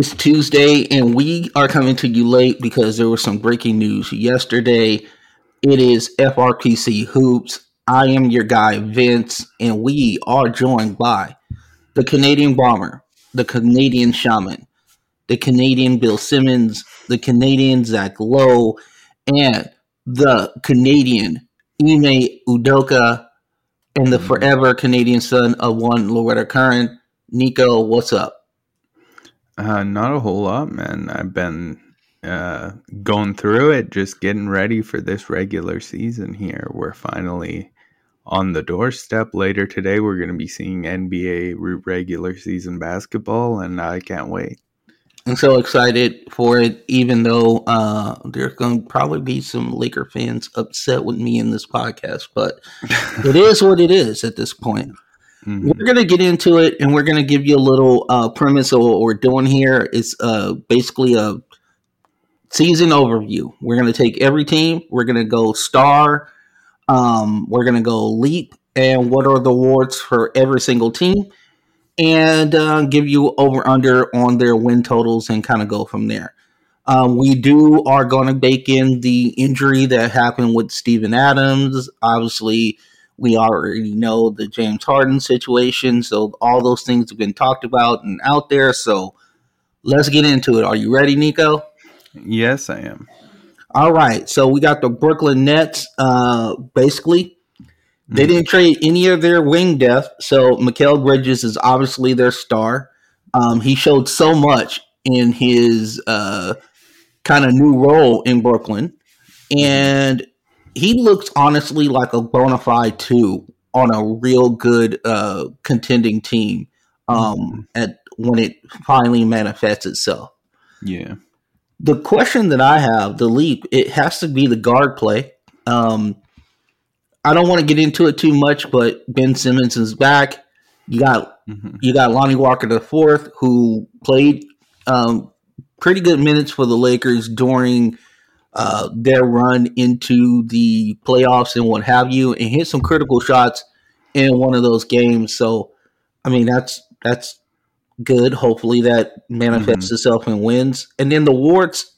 It's Tuesday, and we are coming to you late because there was some breaking news yesterday. It is FRPC Hoops. I am your guy, Vince, and we are joined by the Canadian Bomber, the Canadian Shaman, the Canadian Bill Simmons, the Canadian Zach Lowe, and the Canadian Ime Udoka, and the mm. forever Canadian son of one Loretta Curran. Nico, what's up? Uh, not a whole lot, man. I've been uh, going through it, just getting ready for this regular season here. We're finally on the doorstep. Later today, we're going to be seeing NBA regular season basketball, and I can't wait. I'm so excited for it, even though uh, there's going to probably be some Laker fans upset with me in this podcast, but it is what it is at this point. Mm-hmm. We're gonna get into it, and we're gonna give you a little uh, premise of what we're doing here. It's uh, basically a season overview. We're gonna take every team. We're gonna go star. Um, we're gonna go leap, and what are the awards for every single team, and uh, give you over under on their win totals, and kind of go from there. Um, we do are going to bake in the injury that happened with Steven Adams. Obviously, we already know the James Harden situation. So all those things have been talked about and out there. So let's get into it. Are you ready, Nico? Yes, I am. All right. So we got the Brooklyn Nets. Uh, basically, they mm-hmm. didn't trade any of their wing depth. So Mikal Bridges is obviously their star. Um, he showed so much in his uh, kind of new role in Brooklyn. And he looks honestly like a bona fide two on a real good uh, contending team um, mm-hmm. at when it finally manifests itself. Yeah. The question that I have, the leap, it has to be the guard play. Um, I don't want to get into it too much, but Ben Simmons is back. You got mm-hmm. you got Lonnie Walker the fourth, who played um, pretty good minutes for the Lakers during uh, their run into the playoffs and what have you, and hit some critical shots in one of those games. So, I mean, that's that's good. Hopefully, that manifests mm-hmm. itself in wins. And then the warts,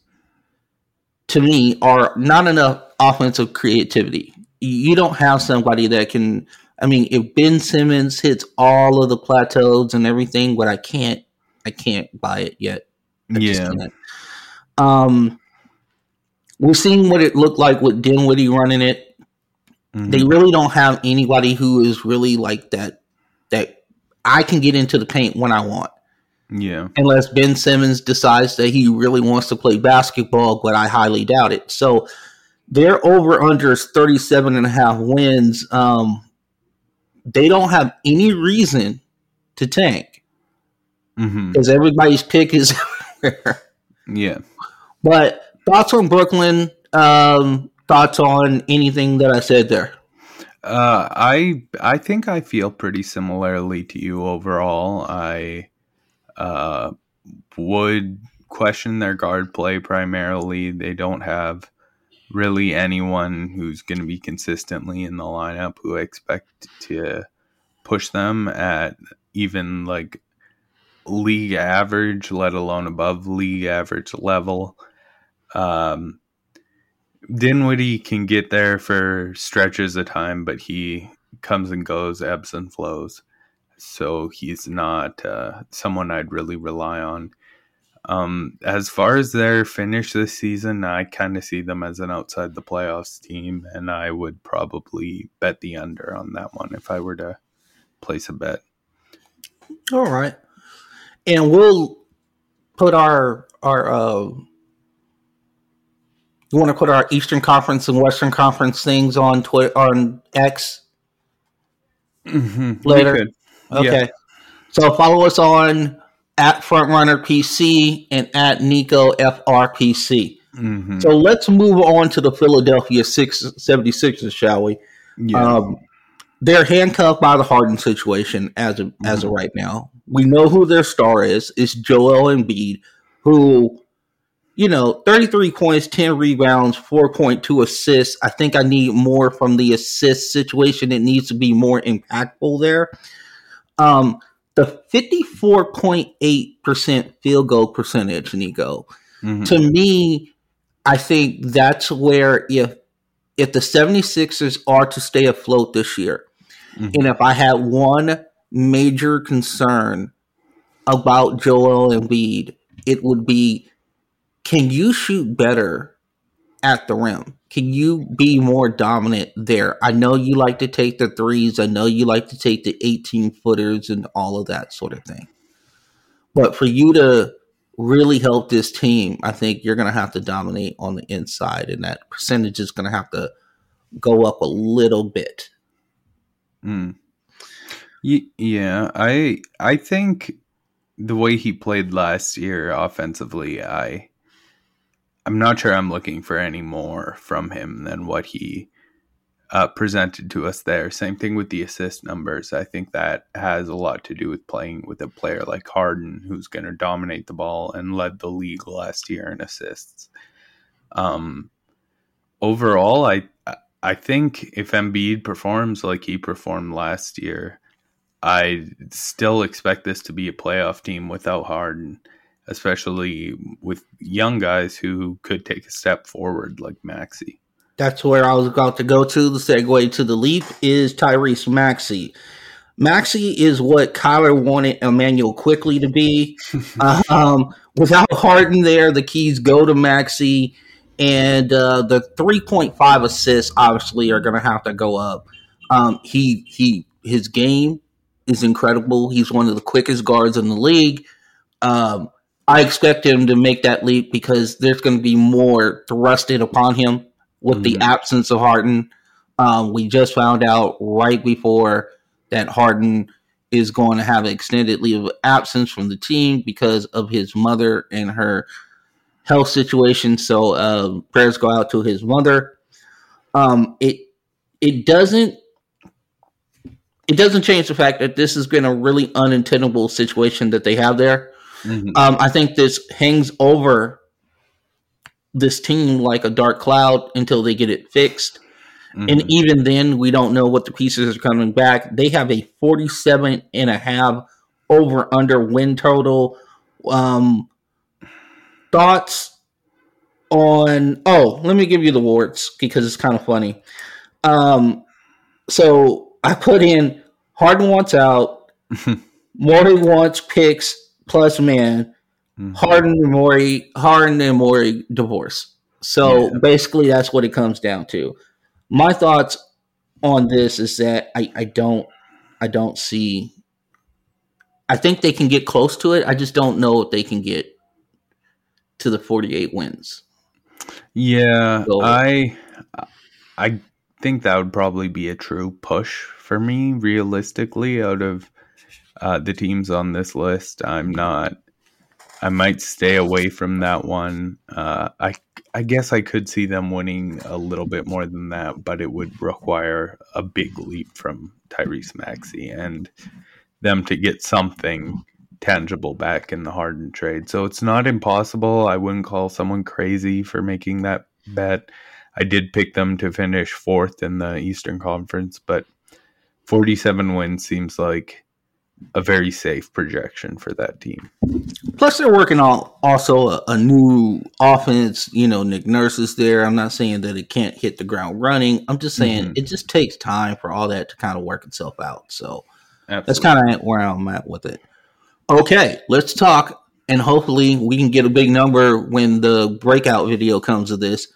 to me, are not enough offensive creativity. You don't have somebody that can. I mean, if Ben Simmons hits all of the plateaus and everything, but I can't, I can't buy it yet. I yeah. Um, we're seeing what it looked like with Dinwiddie running it. Mm-hmm. They really don't have anybody who is really like that. That I can get into the paint when I want. Yeah. Unless Ben Simmons decides that he really wants to play basketball, but I highly doubt it. So their over under is 37 and a half wins. Um, they don't have any reason to tank because mm-hmm. everybody's pick is everywhere. Yeah. But thoughts on Brooklyn? Um, thoughts on anything that I said there? Uh, I I think I feel pretty similarly to you overall. I uh, would question their guard play primarily. They don't have really anyone who's going to be consistently in the lineup who I expect to push them at even like league average, let alone above league average level. Um, Dinwiddie can get there for stretches of time, but he comes and goes, ebbs and flows. So he's not uh, someone I'd really rely on. Um, as far as their finish this season, I kind of see them as an outside the playoffs team, and I would probably bet the under on that one if I were to place a bet. All right, and we'll put our our uh, you want to put our Eastern Conference and Western Conference things on Twitter on X mm-hmm. later? Okay. Yeah. So follow us on at Frontrunner PC and at Nico FRPC. Mm-hmm. So let's move on to the Philadelphia 676ers, shall we? Yeah. Um, they're handcuffed by the Harden situation as of, mm-hmm. as of mm-hmm. right now. We know who their star is. It's Joel Embiid, who you know, 33 points, 10 rebounds, 4.2 assists. I think I need more from the assist situation. It needs to be more impactful there. Um, the 54.8% field goal percentage, Nico, mm-hmm. to me, I think that's where if if the 76ers are to stay afloat this year, mm-hmm. and if I had one major concern about Joel Embiid, it would be can you shoot better at the rim? Can you be more dominant there? I know you like to take the threes. I know you like to take the 18 footers and all of that sort of thing. But for you to really help this team, I think you're going to have to dominate on the inside, and that percentage is going to have to go up a little bit. Mm. Yeah, I I think the way he played last year offensively, I I'm not sure I'm looking for any more from him than what he uh, presented to us there. Same thing with the assist numbers. I think that has a lot to do with playing with a player like Harden, who's going to dominate the ball and led the league last year in assists. Um, overall, I I think if Embiid performs like he performed last year, I still expect this to be a playoff team without Harden especially with young guys who could take a step forward like Maxey. That's where I was about to go to. The segue to the leap is Tyrese Maxey. Maxey is what Kyler wanted Immanuel Quickley to be. um, without Harden there, the keys go to Maxey, and uh, the 3.5 assists obviously are going to have to go up. Um, he he his game is incredible. He's one of the quickest guards in the league. Um, I expect him to make that leap because there's going to be more thrusted upon him with mm-hmm. the absence of Harden. Um, we just found out right before that Harden is going to have an extended leave of absence from the team because of his mother and her health situation. So uh, prayers go out to his mother. Um, it it doesn't it doesn't change the fact that this has been a really unintendable situation that they have there. Mm-hmm. Um, I think this hangs over this team like a dark cloud until they get it fixed. Mm-hmm. And even then, we don't know what the pieces are coming back. They have a 47 and a half over under win total. Um, thoughts on, oh, let me give you the warts because it's kind of funny. Um, so I put in Harden wants out, Morey wants picks, plus man, mm-hmm. Harden and Morey, Harden and Morey divorce. So yeah. basically, that's what it comes down to. My thoughts on this is that I, I don't I don't see. I think they can get close to it. I just don't know if they can get to the 48 wins. Yeah, so, I I think that would probably be a true push for me realistically out of uh, the teams on this list. I'm not. I might stay away from that one. Uh, I I guess I could see them winning a little bit more than that, but it would require a big leap from Tyrese Maxey and them to get something tangible back in the Harden trade. So it's not impossible. I wouldn't call someone crazy for making that bet. I did pick them to finish fourth in the Eastern Conference, but 47 wins seems like a very safe projection for that team. Plus, they're working on also a, a, new offense. You know, Nick Nurse is there. I'm not saying that it can't hit the ground running. I'm just saying mm-hmm. it just takes time for all that to kind of work itself out. So Absolutely. that's kind of where I'm at with it. Okay, let's talk, and hopefully we can get a big number when the breakout video comes of this.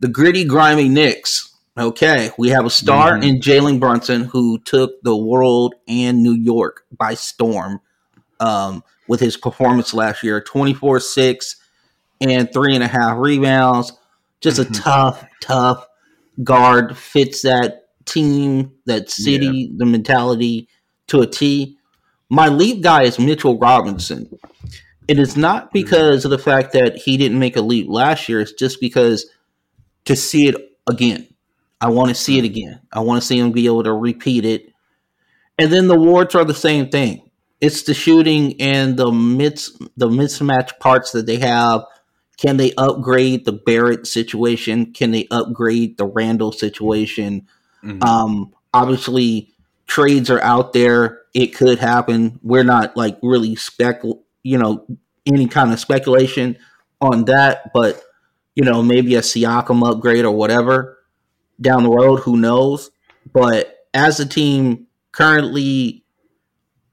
The gritty, grimy Knicks Okay, we have a star mm-hmm. in Jalen Brunson who took the world and New York by storm um, with his performance last year 24 6 and three and a half rebounds. Just mm-hmm. a tough, tough guard, fits that team, that city, yeah. the mentality to a T. My leap guy is Mitchell Robinson. It is not mm-hmm. because of the fact that he didn't make a leap last year, it's just because to see it again I want to see it again. I want to see him be able to repeat it. And then the warts are the same thing. It's the shooting and the mis the mismatch parts that they have. Can they upgrade the Barrett situation? Can they upgrade the Randle situation? Mm-hmm. Um, obviously, trades are out there. it could happen. We're not like really spec, you know, any kind of speculation on that, but you know, maybe a Siakam upgrade or whatever down the road. Who knows? But as a team currently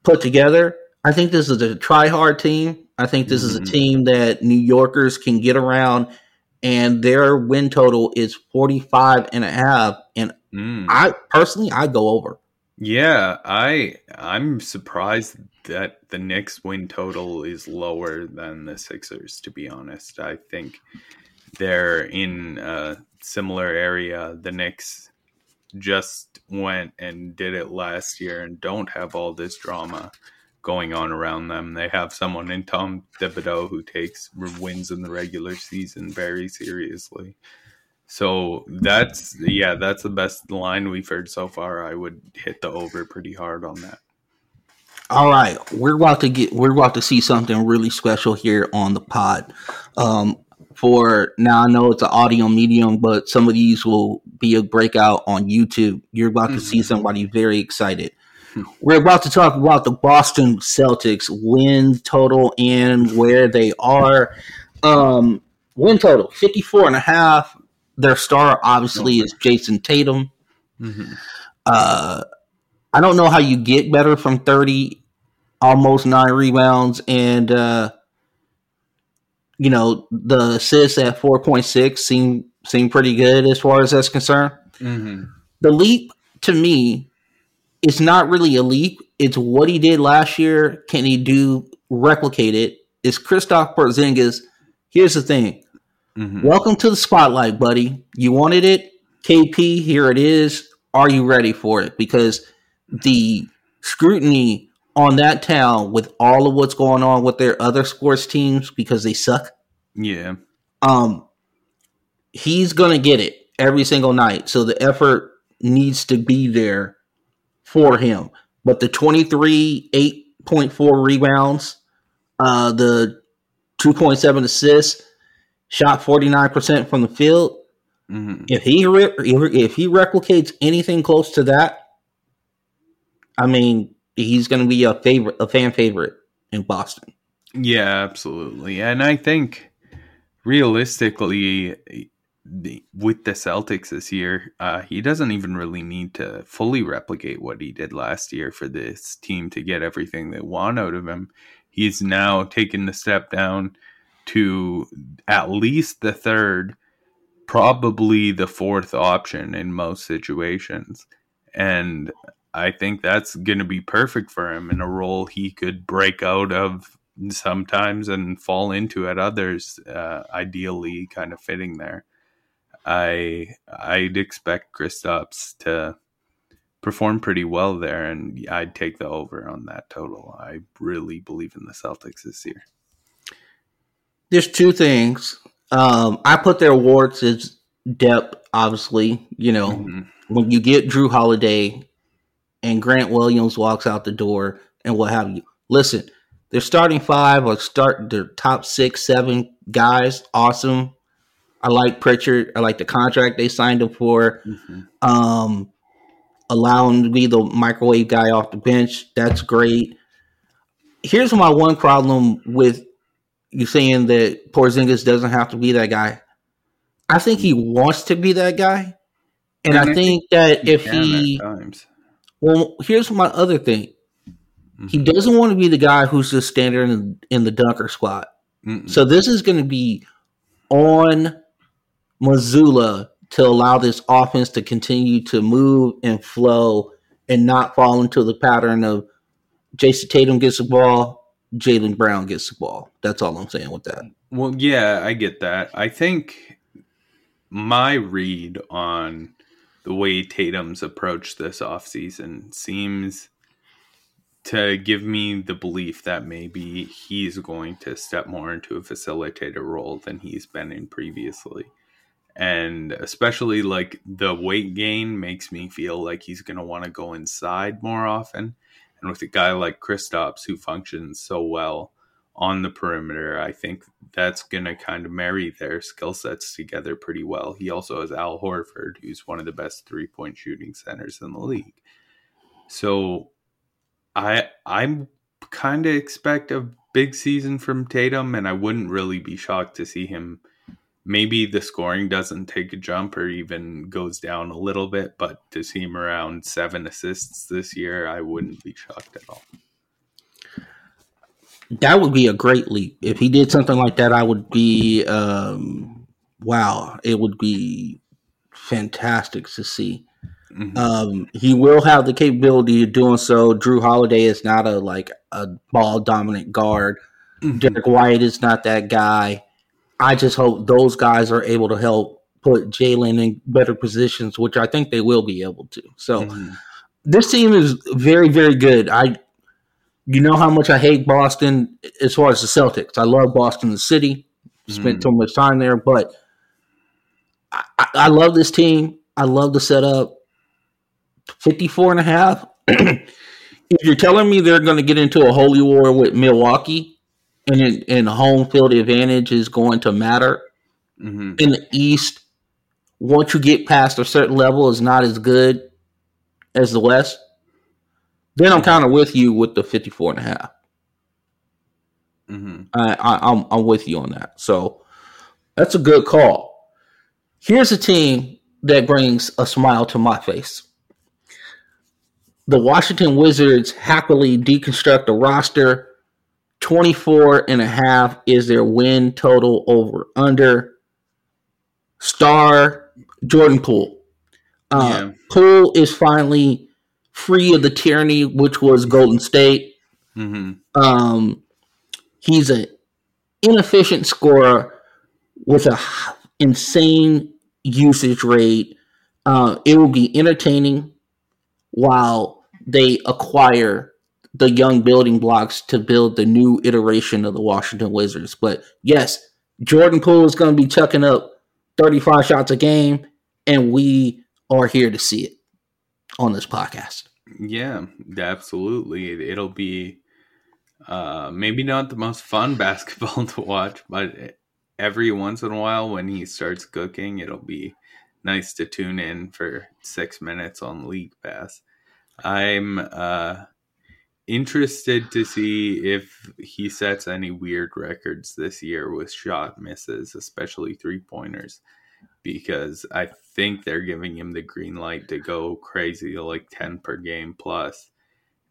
put together, I think this is a try hard team. I think this mm-hmm. is a mm-hmm. team that New Yorkers can get around and their win total is 45 and a half and mm. I personally I go over. Yeah, I I'm surprised that the Knicks win total is lower than the Sixers to be honest. I think they're in a similar area. The Knicks just went and did it last year and don't have all this drama going on around them. They have someone in Tom Thibodeau who takes wins in the regular season very seriously. So that's yeah, that's the best line we've heard so far. I would hit the over pretty hard on that. All right, we're about to get we're about to see something really special here on the pod. Um, for now, I know it's an audio medium, but some of these will be a breakout on YouTube. You're about mm-hmm. to see mm-hmm. somebody very excited. We're about to talk about the Boston Celtics win total and where they are. Um, win total 54 and a half. Their star obviously is Jayson Tatum. Mm-hmm. Uh, I don't know how you get better from 30, almost nine rebounds, and uh, you know the assists at 4.6 seem seem pretty good as far as that's concerned. Mm-hmm. The leap to me it's not really a leap. It's what he did last year. Can he do replicate? It's Kristaps Porzingis. Here's the thing. Mm-hmm. Welcome to the spotlight, buddy. You wanted it, KP. Here it is. Are you ready for it? Because the scrutiny on that town with all of what's going on with their other sports teams because they suck. Yeah. Um, he's gonna get it every single night. So the effort needs to be there for him. But the 23, 8.4 rebounds, uh, the 2.7 assists, shot 49% from the field. Mm-hmm. If he re- if he replicates anything close to that, I mean, he's going to be a favorite, a fan favorite in Boston. Yeah, absolutely. And I think realistically, with the Celtics this year, uh, he doesn't even really need to fully replicate what he did last year for this team to get everything they want out of him. He's now taken the step down to at least the third, probably the fourth option in most situations. And I think that's going to be perfect for him in a role he could break out of sometimes and fall into at others, uh, ideally kind of fitting there. I I'd expect Kristaps to perform pretty well there, and I'd take the over on that total. I really believe in the Celtics this year. There's two things. Um, I put their warts as depth. Obviously, you know mm-hmm. when you get Jrue Holiday and Grant Williams walks out the door and what have you. Listen, their starting five or start their top six, seven guys, awesome. I like Pritchard. I like the contract they signed him for. Mm-hmm. Um, allowing to be the microwave guy off the bench. That's great. Here's my one problem with you saying that Porzingis doesn't have to be that guy. I think he wants to be that guy, and, and I, I, think, think that if he, well, here's my other thing. Mm-hmm. He doesn't want to be the guy who's just standing in, in the dunker spot. Mm-mm. So this is going to be on Mazzulla to allow this offense to continue to move and flow and not fall into the pattern of Jayson Tatum gets the ball, Jaylen Brown gets the ball. That's all I'm saying with that. Well, yeah, I get that. I think my read on the way Tatum's approached this offseason seems to give me the belief that maybe he's going to step more into a facilitator role than he's been in previously and especially like the weight gain makes me feel like he's going to want to go inside more often. And with a guy like Kristaps who functions so well on the perimeter, I think that's going to kind of marry their skill sets together pretty well. He also has Al Horford, who's one of the best three point shooting centers in the league. So I I'm kind of expect a big season from Tatum, and I wouldn't really be shocked to see him. Maybe the scoring doesn't take a jump or even goes down a little bit, but to see him around seven assists this year, I wouldn't be shocked at all. That would be a great leap. If he did something like that, I would be, um, wow, it would be fantastic to see. Mm-hmm. Um, he will have the capability of doing so. Jrue Holiday is not a like a ball dominant guard. Mm-hmm. Derrick White is not that guy. I just hope those guys are able to help put Jalen in better positions, which I think they will be able to. So mm-hmm. this team is very, very good. I you know how much I hate Boston as far as the Celtics. I love Boston the city. Spent too mm-hmm. much time there, but I, I love this team. I love the setup. 54 and a half. if you're telling me they're going to get into a holy war with Milwaukee and, and home field advantage is going to matter mm-hmm. in the East, once you get past a certain level, is not as good as the West, then I'm kind of with you with the 54 and a half. Mm-hmm. I, I, I'm, I'm with you on that. So that's a good call. Here's a team that brings a smile to my face the Washington Wizards happily deconstruct a roster. 24 and a half is their win total over under. Star Jordan Poole. Uh, yeah. Poole is finally free of the tyranny, which was Golden State. Mm-hmm. Um, he's an inefficient scorer with a insane usage rate. Uh, it will be entertaining while they acquire the young building blocks to build the new iteration of the Washington Wizards. But yes, Jordan Poole is going to be chucking up 35 shots a game, and we are here to see it on this podcast. Yeah, absolutely. It'll be uh, maybe not the most fun basketball to watch, but every once in a while when he starts cooking, it'll be nice to tune in for six minutes on League Pass. I'm uh, interested to see if he sets any weird records this year with shot misses, especially three pointers, because I think they're giving him the green light to go crazy, like 10 per game plus.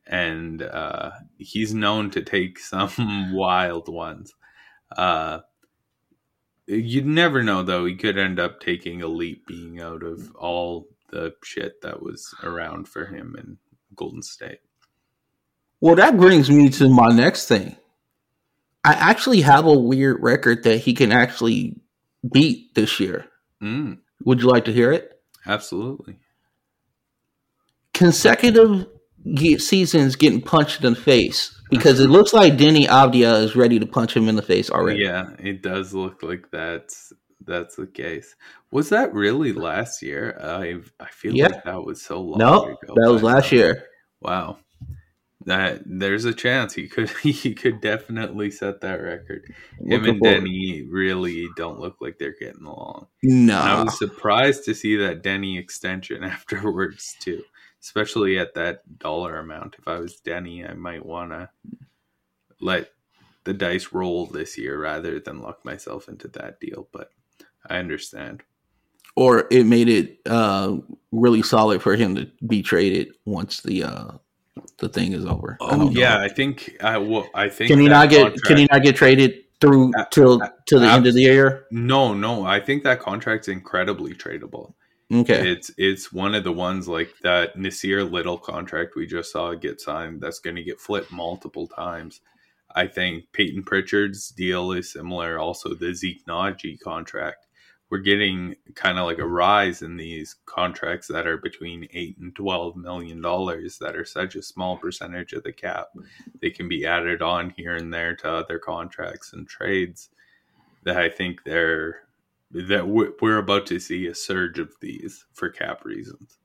And uh, he's known to take some wild ones. Uh, you'd never know, though. He could end up taking a leap being out of all the shit that was around for him in Golden State. Well, that brings me to my next thing. I actually have a weird record that he can actually beat this year. Mm. Would you like to hear it? Absolutely. Consecutive seasons getting punched in the face because it looks like Deni Avdija is ready to punch him in the face already. Yeah, it does look like that's that's the case. Was that really last year? I I feel yeah. like that was so long. No, ago, that was last year. Wow, that there's a chance he could he could definitely set that record. Him and Deni really don't look like they're getting along. No, and I was surprised to see that Deni extension afterwards too, especially at that dollar amount. If I was Deni, I might want to let the dice roll this year rather than lock myself into that deal. But I understand. Or it made it uh, really solid for him to be traded once the uh, the thing is over. Oh I yeah, I think I well, I think can he not get contract, can he not get traded through uh, till till the uh, end of the year? No, no, I think that contract's incredibly tradable. Okay, it's it's one of the ones like that Nassir Little contract we just saw get signed. That's going to get flipped multiple times. I think Payton Pritchard's deal is similar. Also, the Zeke Nnaji contract we're getting kind of like a rise in these contracts that are between eight and twelve million dollars that are such a small percentage of the cap. They can be added on here and there to other contracts and trades that I think they're that we're about to see a surge of these for cap reasons.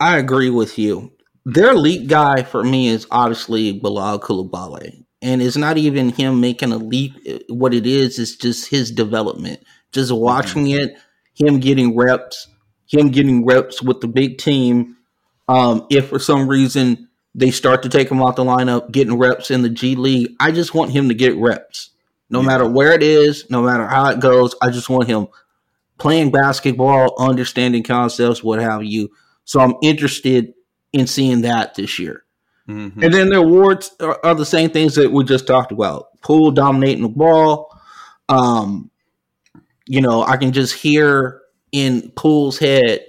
I agree with you. Their leap guy for me is obviously Bilal Coulibaly and it's not even him making a leap. What it is is just his development. Just watching mm-hmm. it, him getting reps, him getting reps with the big team. Um, if for some reason they start to take him off the lineup, getting reps in the G League. I just want him to get reps. No yeah. matter where it is, no matter how it goes, I just want him playing basketball, understanding concepts, what have you. So I'm interested in seeing that this year. Mm-hmm. And then the awards are, are, the same things that we just talked about. Poole dominating the ball. Um, you know, I can just hear in Poole's head,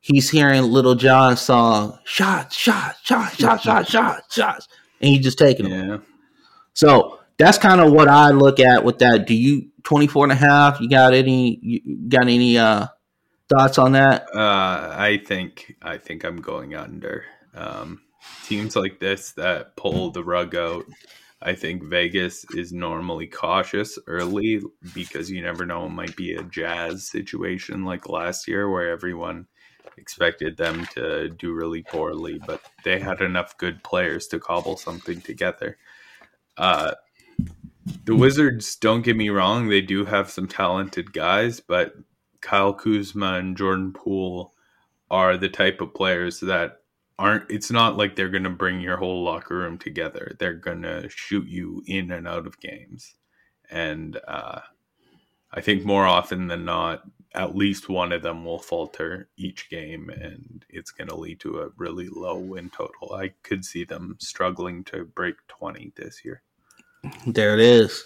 he's hearing Lil Jon's song, shots, shots, shots, shots, shots, shots, shots, and he's just taking them. Yeah. So that's kind of what I look at with that. Do you 24 and a half? You got any, you got any, uh, thoughts on that? Uh, I think, I think I'm going under. Um, teams like this that pull the rug out I think Vegas is normally cautious early because you never know. It might be a Jazz situation like last year where everyone expected them to do really poorly, but they had enough good players to cobble something together. Uh, the Wizards, don't get me wrong, they do have some talented guys, but Kyle Kuzma and Jordan Poole are the type of players that aren't it's not like they're going to bring your whole locker room together. They're going to shoot you in and out of games. And uh, i think more often than not at least one of them will falter each game and it's going to lead to a really low win total. I could see them struggling to break 20 this year. There it is.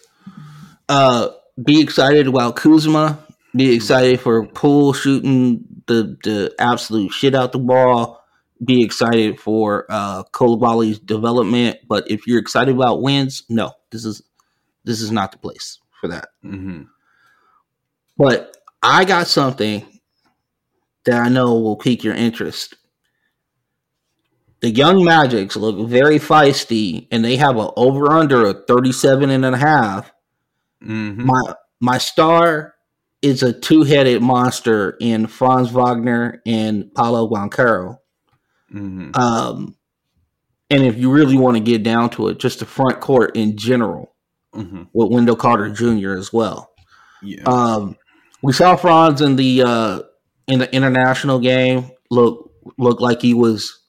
Uh be excited about kuzma. Be excited for Poole shooting the the absolute shit out the ball be excited for uh Coulibaly's development, but if you're excited about wins, no, this is this is not the place for that. Mm-hmm. But I got something that I know will pique your interest. The Young Magics look very feisty and they have an over under of 37 and a half. Mm-hmm. My my star is a two-headed monster in Franz Wagner and Paolo Banchero. Mm-hmm. Um, and if you really want to get down to it, just the front court in general mm-hmm. with Wendell Carter Jr. as well. Yeah. Um, we saw Franz in the uh, in the international game look look like he was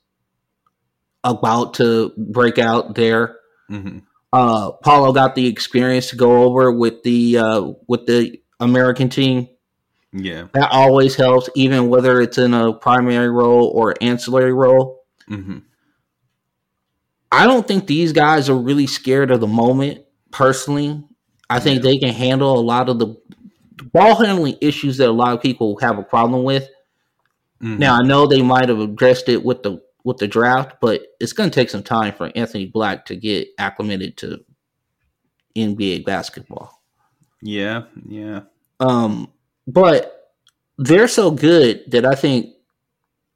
about to break out there. Mm-hmm. Uh, Paolo got the experience to go over with the uh, with the American team. Yeah. That always helps, even whether it's in a primary role or ancillary role. Mm-hmm. I don't think these guys are really scared of the moment, personally. I think yeah. they can handle a lot of the ball handling issues that a lot of people have a problem with. Mm-hmm. Now, I know they might have addressed it with the with the draft, but it's going to take some time for Anthony Black to get acclimated to NBA basketball. Yeah, yeah. Um, but they're so good that I think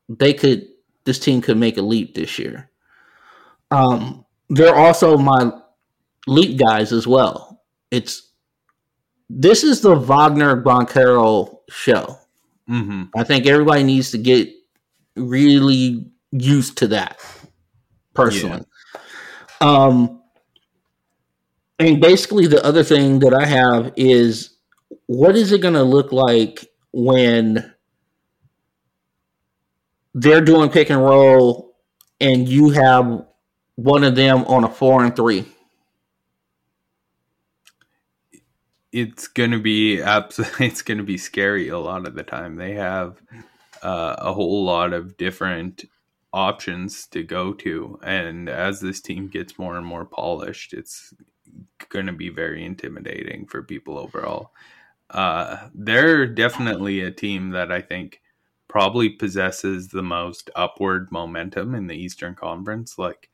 they could this team could make a leap this year. Um, they're also my leap guys as well. It's this is the Wagner Banchero show. Mm-hmm. I think everybody needs to get really used to that personally. Yeah. Um, and basically, the other thing that I have is what is it going to look like when they're doing pick and roll and you have one of them on a four and three? It's going to be absolutely, it's to be scary a lot of the time. They have uh, a whole lot of different options to go to. And as this team gets more and more polished, it's going to be very intimidating for people overall uh, they're definitely a team that I think probably possesses the most upward momentum in the Eastern Conference. Like,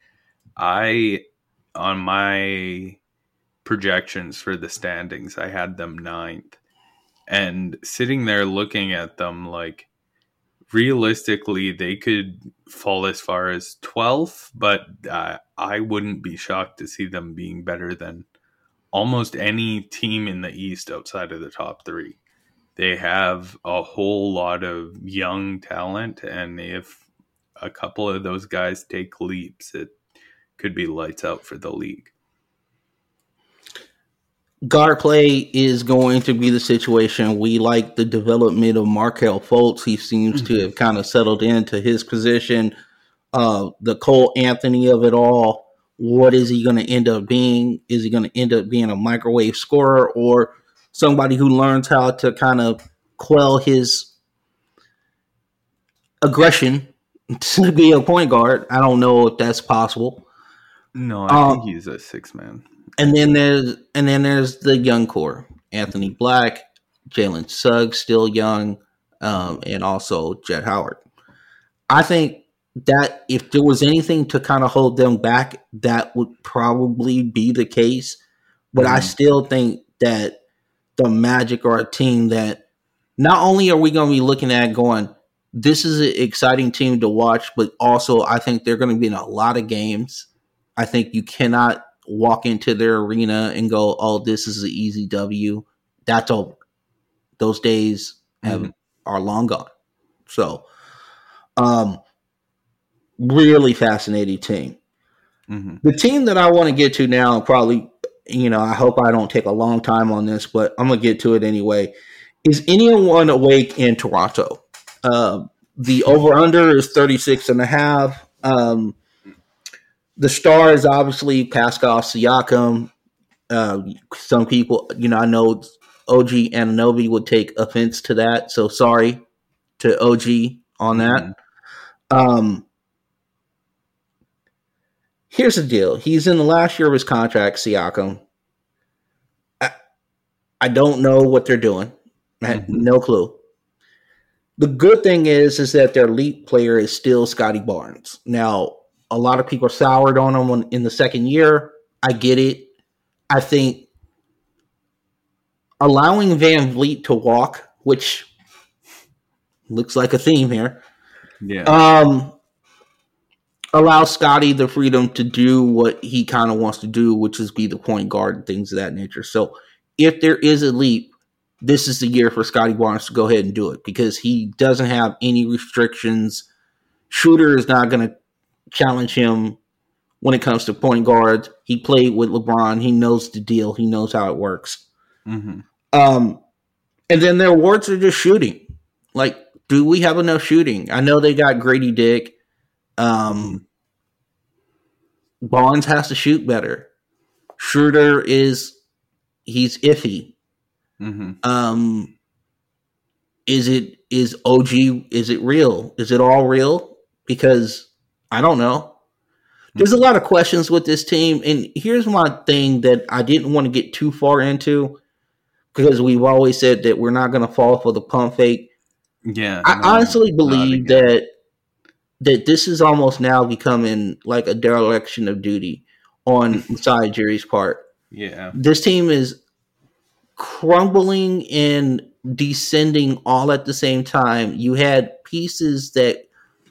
I, on my projections for the standings, I had them ninth. And sitting there looking at them, like, realistically, they could fall as far as 12th, but uh, I wouldn't be shocked to see them being better than almost any team in the East outside of the top three. They have a whole lot of young talent, and if a couple of those guys take leaps, it could be lights out for the league. Guard play is going to be the situation. We like the development of Markelle Fultz. He seems mm-hmm. to have kind of settled into his position. uh, the Cole Anthony of it all. What is he going to end up being? Is he going to end up being a microwave scorer or somebody who learns how to kind of quell his aggression to be a point guard? I don't know if that's possible. No, I um, think he's a six man. And then there's and then there's the young core: Anthony Black, Jalen Suggs, still young, um, and also Jett Howard. I think that if there was anything to kind of hold them back, that would probably be the case. But mm-hmm. I still think that the Magic are a team that not only are we going to be looking at going, this is an exciting team to watch, but also I think they're going to be in a lot of games. I think you cannot walk into their arena and go, "Oh, this is an easy W." That's over. Those days have mm-hmm. are long gone. So, um, really fascinating team. Mm-hmm. The team that I want to get to now, probably, you know, I hope I don't take a long time on this, but I'm gonna get to it anyway. Is anyone awake in Toronto? Uh, the over under is 36 and a half. Um, the star is obviously Pascal Siakam. Uh, some people, you know, I know OG Anunoby would take offense to that, so sorry to OG on that. Mm-hmm. Um, here's the deal: he's in the last year of his contract, Siakam. I, I don't know what they're doing. I had mm-hmm. no clue. The good thing is, is that their elite player is still Scottie Barnes. Now, a lot of people soured on him in the second year. I get it. I think allowing VanVleet to walk, which looks like a theme here, yeah, um, allows Scottie the freedom to do what he kind of wants to do, which is be the point guard and things of that nature. So, if there is a leap, this is the year for Scottie Barnes to go ahead and do it because he doesn't have any restrictions. Schroeder is not going to challenge him when it comes to point guards. He played with LeBron. He knows the deal. He knows how it works. Mm-hmm. Um, and then their awards are just shooting. Like, do we have enough shooting? I know they got Gradey Dick. Um, Bonds has to shoot better. Schroeder is he's iffy. Mm-hmm. Um, is it is OG? Is it real? Is it all real? Because I don't know. There's a lot of questions with this team, and here's my thing that I didn't want to get too far into because we've always said that we're not going to fall for the pump fake. Yeah, I no, honestly believe that that this is almost now becoming like a dereliction of duty on Masai Ujiri's part. Yeah, this team is crumbling and descending all at the same time. You had pieces that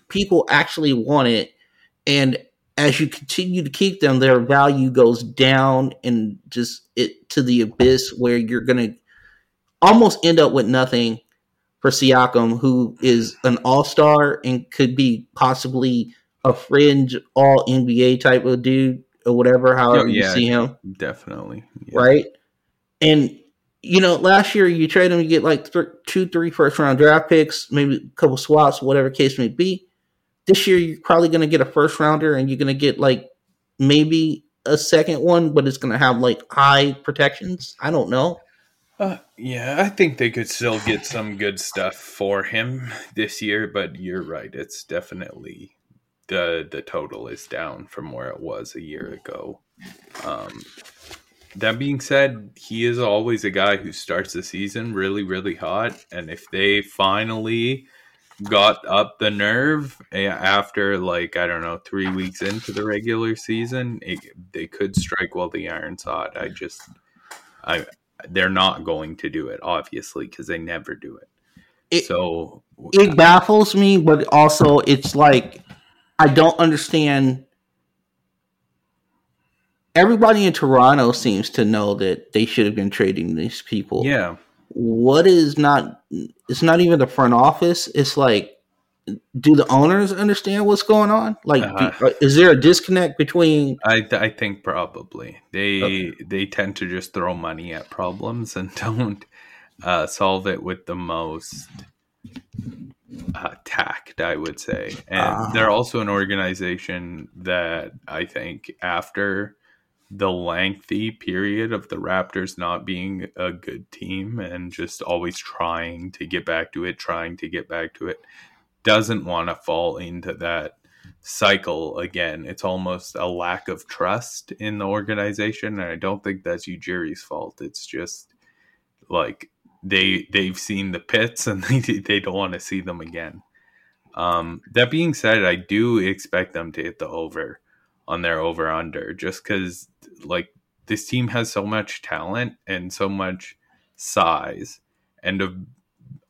people actually wanted, and as you continue to keep them, their value goes down and just it to the abyss where you're gonna almost end up with nothing for Siakam, who is an all star and could be possibly a fringe all NBA type of dude or whatever, however oh, yeah, you see him. Definitely. Yeah. Right. And you know, last year you trade him, you get like th- two, three first round draft picks, maybe a couple swaps, whatever case may be. This year you're probably going to get a first rounder, and you're going to get like maybe a second one, but it's going to have like high protections. I don't know. Uh, yeah, I think they could still get some good stuff for him this year, but you're right. It's definitely the the total is down from where it was a year ago. Um, that being said, he is always a guy who starts the season really, really hot. And if they finally got up the nerve after, like, I don't know, three weeks into the regular season, it, they could strike while the iron's hot. I just, I, they're not going to do it, obviously, because they never do it. it so it uh, baffles me, but also it's like, I don't understand everybody in Toronto seems to know that they should have been trading these people. Yeah. What is not? It's not even the front office. It's like, do the owners understand what's going on? Like, uh, do, uh, is there a disconnect between? I I think probably they okay. they tend to just throw money at problems and don't uh, solve it with the most uh, tact, I would say. And uh, they're also an organization that I think after the lengthy period of the Raptors not being a good team and just always trying to get back to it, trying to get back to it, doesn't want to fall into that cycle again. It's almost a lack of trust in the organization. And I don't think that's Ujiri's fault. It's just like they they've seen the pits and they they don't want to see them again. Um, that being said, I do expect them to hit the over on their over under just because like this team has so much talent and so much size and a,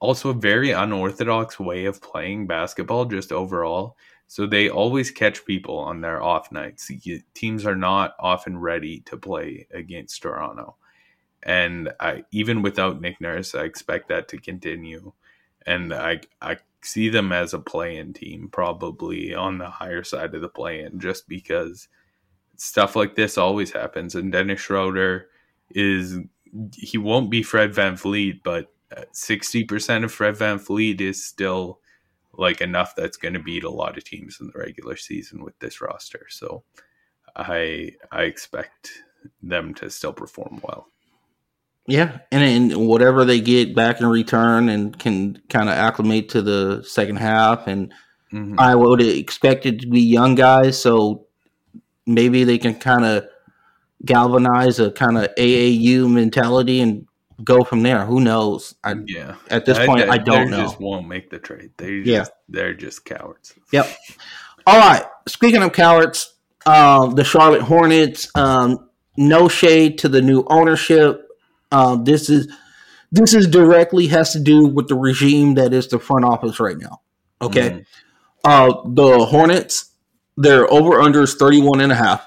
also a very unorthodox way of playing basketball just overall. So they always catch people on their off nights. Teams are not often ready to play against Toronto. And I even without Nick Nurse, I expect that to continue. And I I see them as a play-in team, probably on the higher side of the play-in, just because stuff like this always happens. And Dennis Schroeder is he won't be Fred Van VanVleet, but sixty percent of Fred VanVleet is still like enough that's going to beat a lot of teams in the regular season with this roster. So I I expect them to still perform well. Yeah, and, and whatever they get back in return and can kind of acclimate to the second half, and mm-hmm. I would expect it to be young guys, so maybe they can kind of galvanize a kind of AAU mentality and go from there. Who knows? I, yeah. At this point, I, I, I don't know. Just won't make the trade. They yeah. they're just cowards. Yep. All right. Speaking of cowards, uh, the Charlotte Hornets. Um, no shade to the new ownership. Um, this is this is directly has to do with the regime that is the front office right now. Okay. Mm. Uh, the Hornets, their over under is 31 and a half.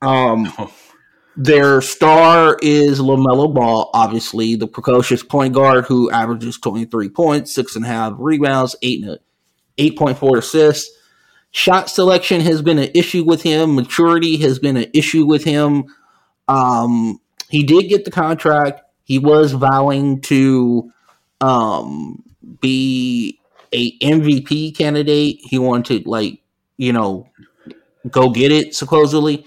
Um, oh. Their star is LaMelo Ball, obviously, the precocious point guard who averages 23 points, six and a half rebounds, eight, 8.4 assists. Shot selection has been an issue with him. Maturity has been an issue with him. Um, he did get the contract. He was vowing to um, be a MVP candidate. He wanted to like you know go get it supposedly.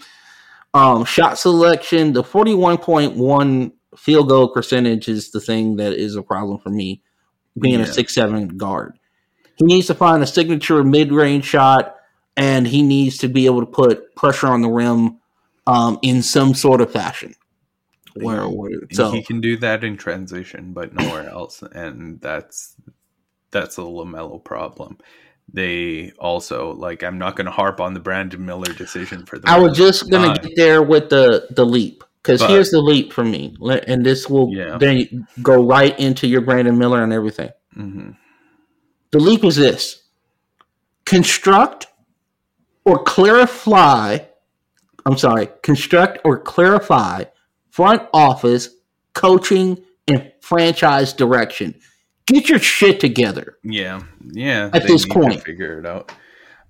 Um, shot selection, the forty one point one field goal percentage is the thing that is a problem for me. Being yeah. a six seven guard, he needs to find a signature mid range shot, and he needs to be able to put pressure on the rim um, in some sort of fashion. Where, where so he can do that in transition, but nowhere else, and that's that's a LaMelo problem. They also like I'm not going to harp on the Brandon Miller decision for the. I was just going to get there with the the leap because here's the leap for me, and this will yeah. then go right into your Brandon Miller and everything. Mm-hmm. The leap is this: construct or clarify. I'm sorry, construct or clarify front office, coaching, and franchise direction. Get your shit together. Yeah, yeah. At this point, figure it out.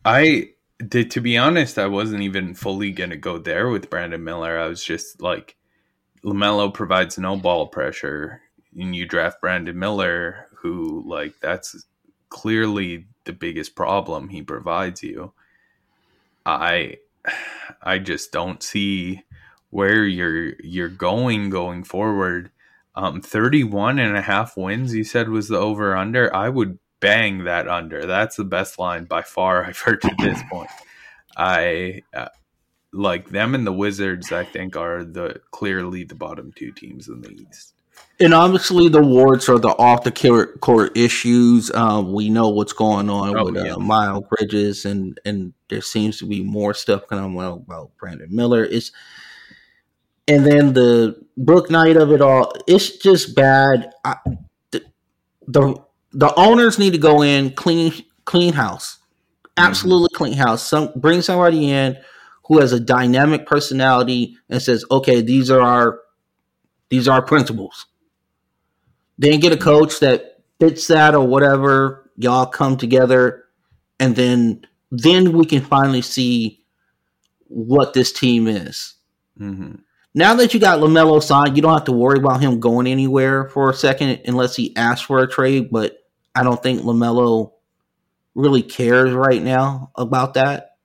I did. To be honest, I wasn't even fully gonna go there with Brandon Miller. I was just like, LaMelo provides no ball pressure, and you draft Brandon Miller, who like that's clearly the biggest problem he provides you. I I just don't see where you're you're going going forward. Um, 31 and a half wins, you said was the over under. I would bang that under. That's the best line by far I've heard to this point. I uh, like them and the Wizards, I think, are the clearly the bottom two teams in the East. And obviously, the wards are the off the court issues. Um, we know what's going on oh, with uh, Miles Bridges, and and there seems to be more stuff going on about Brandon Miller. It's and then the book night of it all, it's just bad. I, the, the the owners need to go in clean clean house, absolutely mm-hmm. clean house. Some bring somebody in who has a dynamic personality and says, "Okay, these are our these are our principles." Then get a coach that fits that or whatever. Y'all come together, and then then we can finally see what this team is. Mm-hmm. Now that you got LaMelo signed, you don't have to worry about him going anywhere for a second unless he asks for a trade. But I don't think LaMelo really cares right now about that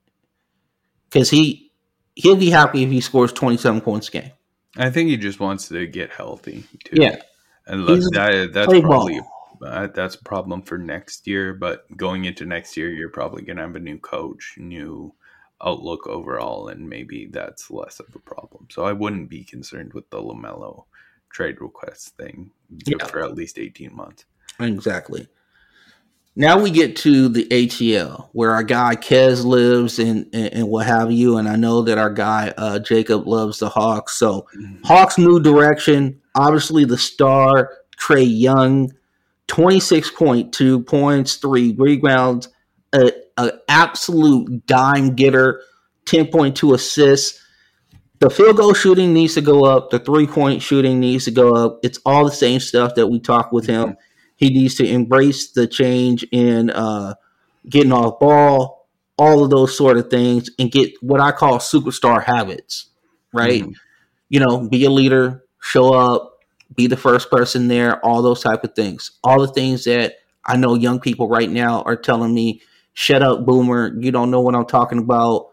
because he he'll be happy if he scores 27 points a game. I think he just wants to get healthy too. Yeah, and look, that, that's probably uh, that's a problem for next year. But going into next year, you're probably going to have a new coach, new outlook overall, and maybe that's less of a problem. So I wouldn't be concerned with the LaMelo trade request thing Yeah. for at least 18 months. Exactly. Now we get to the ATL, where our guy Kez lives and, and, and what have you. And I know that our guy uh, Jacob loves the Hawks. So Hawks' new direction. Obviously, the star Trae Young, twenty six point two points, three rebounds, a, a absolute dime getter, ten point two assists. The field goal shooting needs to go up. The three point shooting needs to go up. It's all the same stuff that we talk with him. He needs to embrace the change in uh, getting off ball, all of those sort of things, and get what I call superstar habits. Right? Mhm. You know, be a leader, show up, be the first person there, all those type of things. All the things that I know young people right now are telling me, "Shut up, boomer! You don't know what I'm talking about."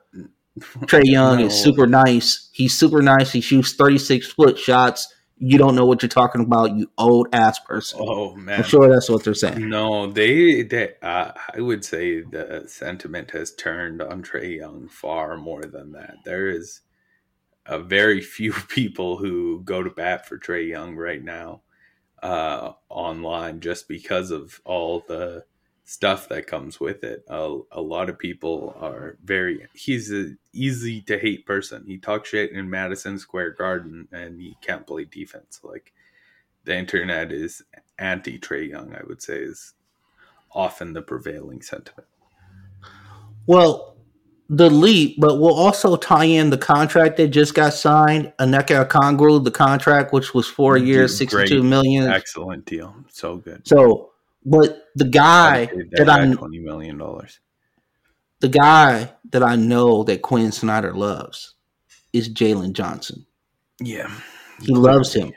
Trae Young is super nice. He's super nice. He shoots 36 foot shots. You don't know what you're talking about, you old ass person. Oh man, I'm sure that's what they're saying. No, they, they uh, I would say the sentiment has turned on Trae Young far more than that. There is a very few people who go to bat for Trae Young right now uh, online just because of all the stuff that comes with it. A, a lot of people are very. He's an easy to hate person. He talks shit in Madison Square Garden, and he can't play defense. Like the internet is anti Trae Young. I would say is often the prevailing sentiment. Well, the leap, but we'll also tie in the contract that just got signed. Onyeka Okongwu, the contract, which was four years, great. sixty-two million. Excellent deal. So good. So, but the guy that that I, twenty million dollars. the guy that I know that Quin Snyder loves is Jalen Johnson. Yeah, He loves him.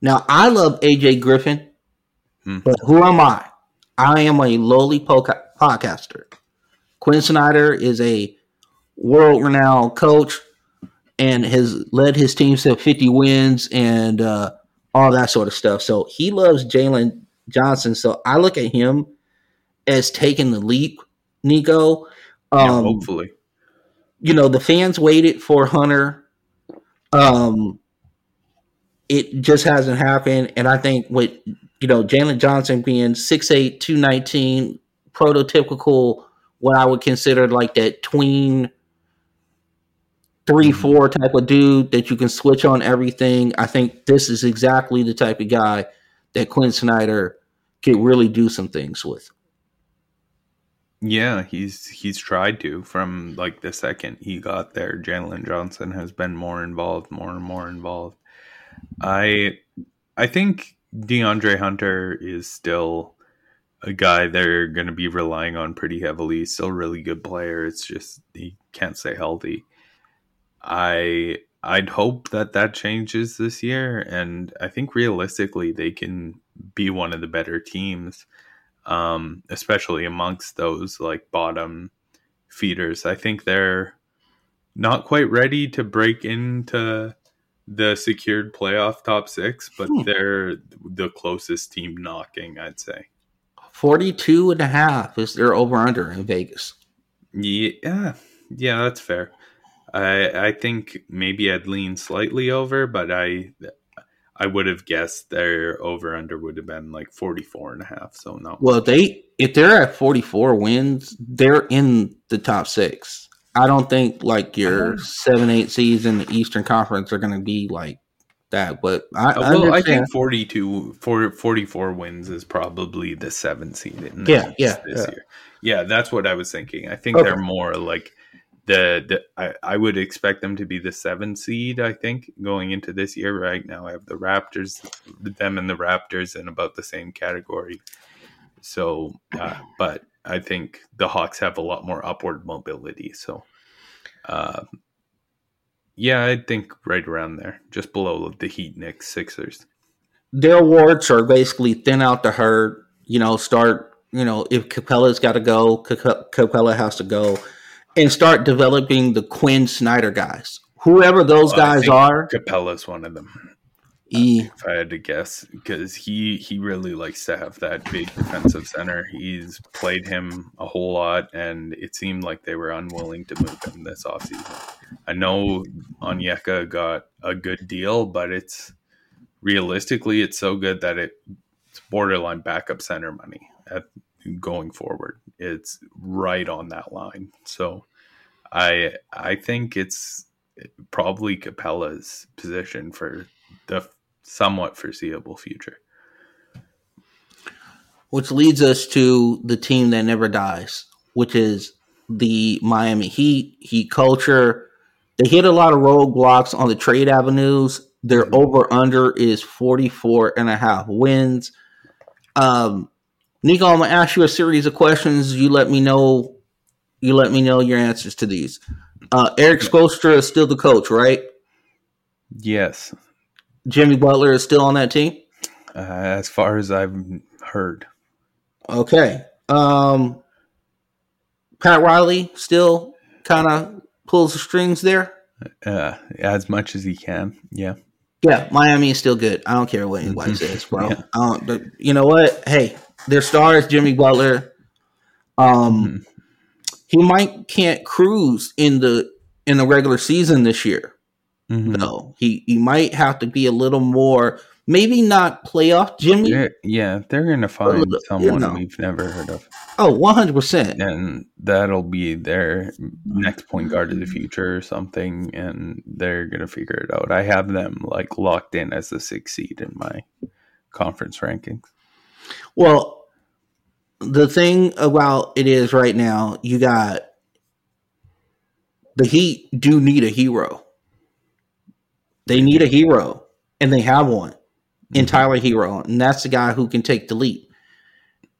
Now, I love AJ Griffin, Hmm. but who am I? I am a lowly poca- podcaster. Quin Snyder is a world renowned coach and has led his teams to 50 wins and uh, all that sort of stuff. So he loves Jalen Johnson. So I look at him as taking the leap, Nico. yeah. Um, Hopefully, you know the fans waited for Hunter. Um, it just hasn't happened, and I think with you know Jalen Johnson being 6'8", 219, prototypical what I would consider like that tween three Mhm. four type of dude that you can switch on everything. I think this is exactly the type of guy that Quin Snyder could really do some things with. yeah. He's he's tried to from like the second he got there. Jalen Johnson has been more involved, more and more involved. I I think DeAndre Hunter is still a guy they're going to be relying on pretty heavily. Still really good player. It's just he can't stay healthy. I I'd hope that that changes this year, and I think realistically they can be one of the better teams, um, especially amongst those like bottom feeders. I think they're not quite ready to break into the secured playoff top six, but Hmm. they're the closest team knocking, I'd say. 42 and a half is their over under in Vegas. Yeah, yeah, that's fair. I I think maybe I'd lean slightly over, but I I would have guessed their over under would have been like 44 and a half. So no. Well, they if they're at 44 wins, they're in the top six. I don't think like your Oh. seven, eight seeds in the Eastern Conference are going to be like that. But I, I Uh, well, I understand. think 42 for 44 wins is probably the seventh seed in the Yeah, East yeah, this yeah. year. Yeah, that's what I was thinking. I think Okay. they're more like the, the I, I would expect them to be the seven seed, I think, going into this year. Right now I have the Raptors, them and the Raptors in about the same category. So uh, but I think the Hawks have a lot more upward mobility. So uh, yeah, I think right around there, just below the Heat, Knicks, Sixers. their awards are basically thin out the herd. You know, start you know, if Capela's got to go, Capela has to go, and start developing the Quin Snyder guys. Whoever those well, guys are, Capela's one of them. Uh, e. If I had to guess, because he he really likes to have that big defensive center. He's played him a whole lot, and it seemed like they were unwilling to move him this offseason. I know Onyeka got a good deal, but it's realistically it's so good that it, it's borderline backup center money at going forward. It's right on that line. So I I think it's probably Capela's position for the somewhat foreseeable future. Which leads us to the team that never dies, which is the Miami Heat. Heat culture. They hit a lot of roadblocks on the trade avenues. Their mm-hmm. over under is 44 and a half wins. Um, Nico, I'm gonna ask you a series of questions. You let me know. You let me know your answers to these. Uh, Erik Spoelstra is still the coach, right? Yes. Jimmy Butler is still on that team? Uh, as far as I've heard. Okay. Um, Pat Riley still kind of pulls the strings there? Uh, as much as he can. Yeah. Yeah, Miami is still good. I don't care what anybody mm-hmm. says, bro. Yeah. I don't, but you know what? Hey, their star is Jimmy Butler. Um, mm-hmm. he might can't cruise in the in the regular season this year. Mm-hmm. No, he he might have to be a little more. Maybe not playoff Jimmy. They're, yeah, they're going to find little, someone you know. we've never heard of. Oh, 100%. And that'll be their next point guard of the future or something. And they're going to figure it out. I have them like locked in as the sixth seed in my conference rankings. Well, the thing about it is right now, you got the Heat do need a hero. They need a hero, and they have one in mm-hmm. Tyler Herro, and that's the guy who can take the leap.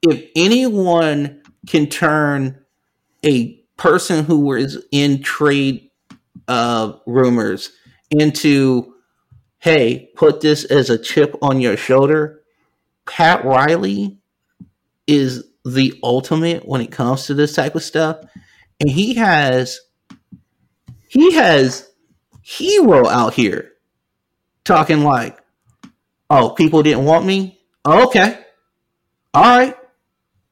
If anyone can turn a person who was in trade uh, rumors into, hey, put this as a chip on your shoulder, Pat Riley is the ultimate when it comes to this type of stuff. And he has he has Herro out here talking like, "Oh, people didn't want me." Oh, okay, all right,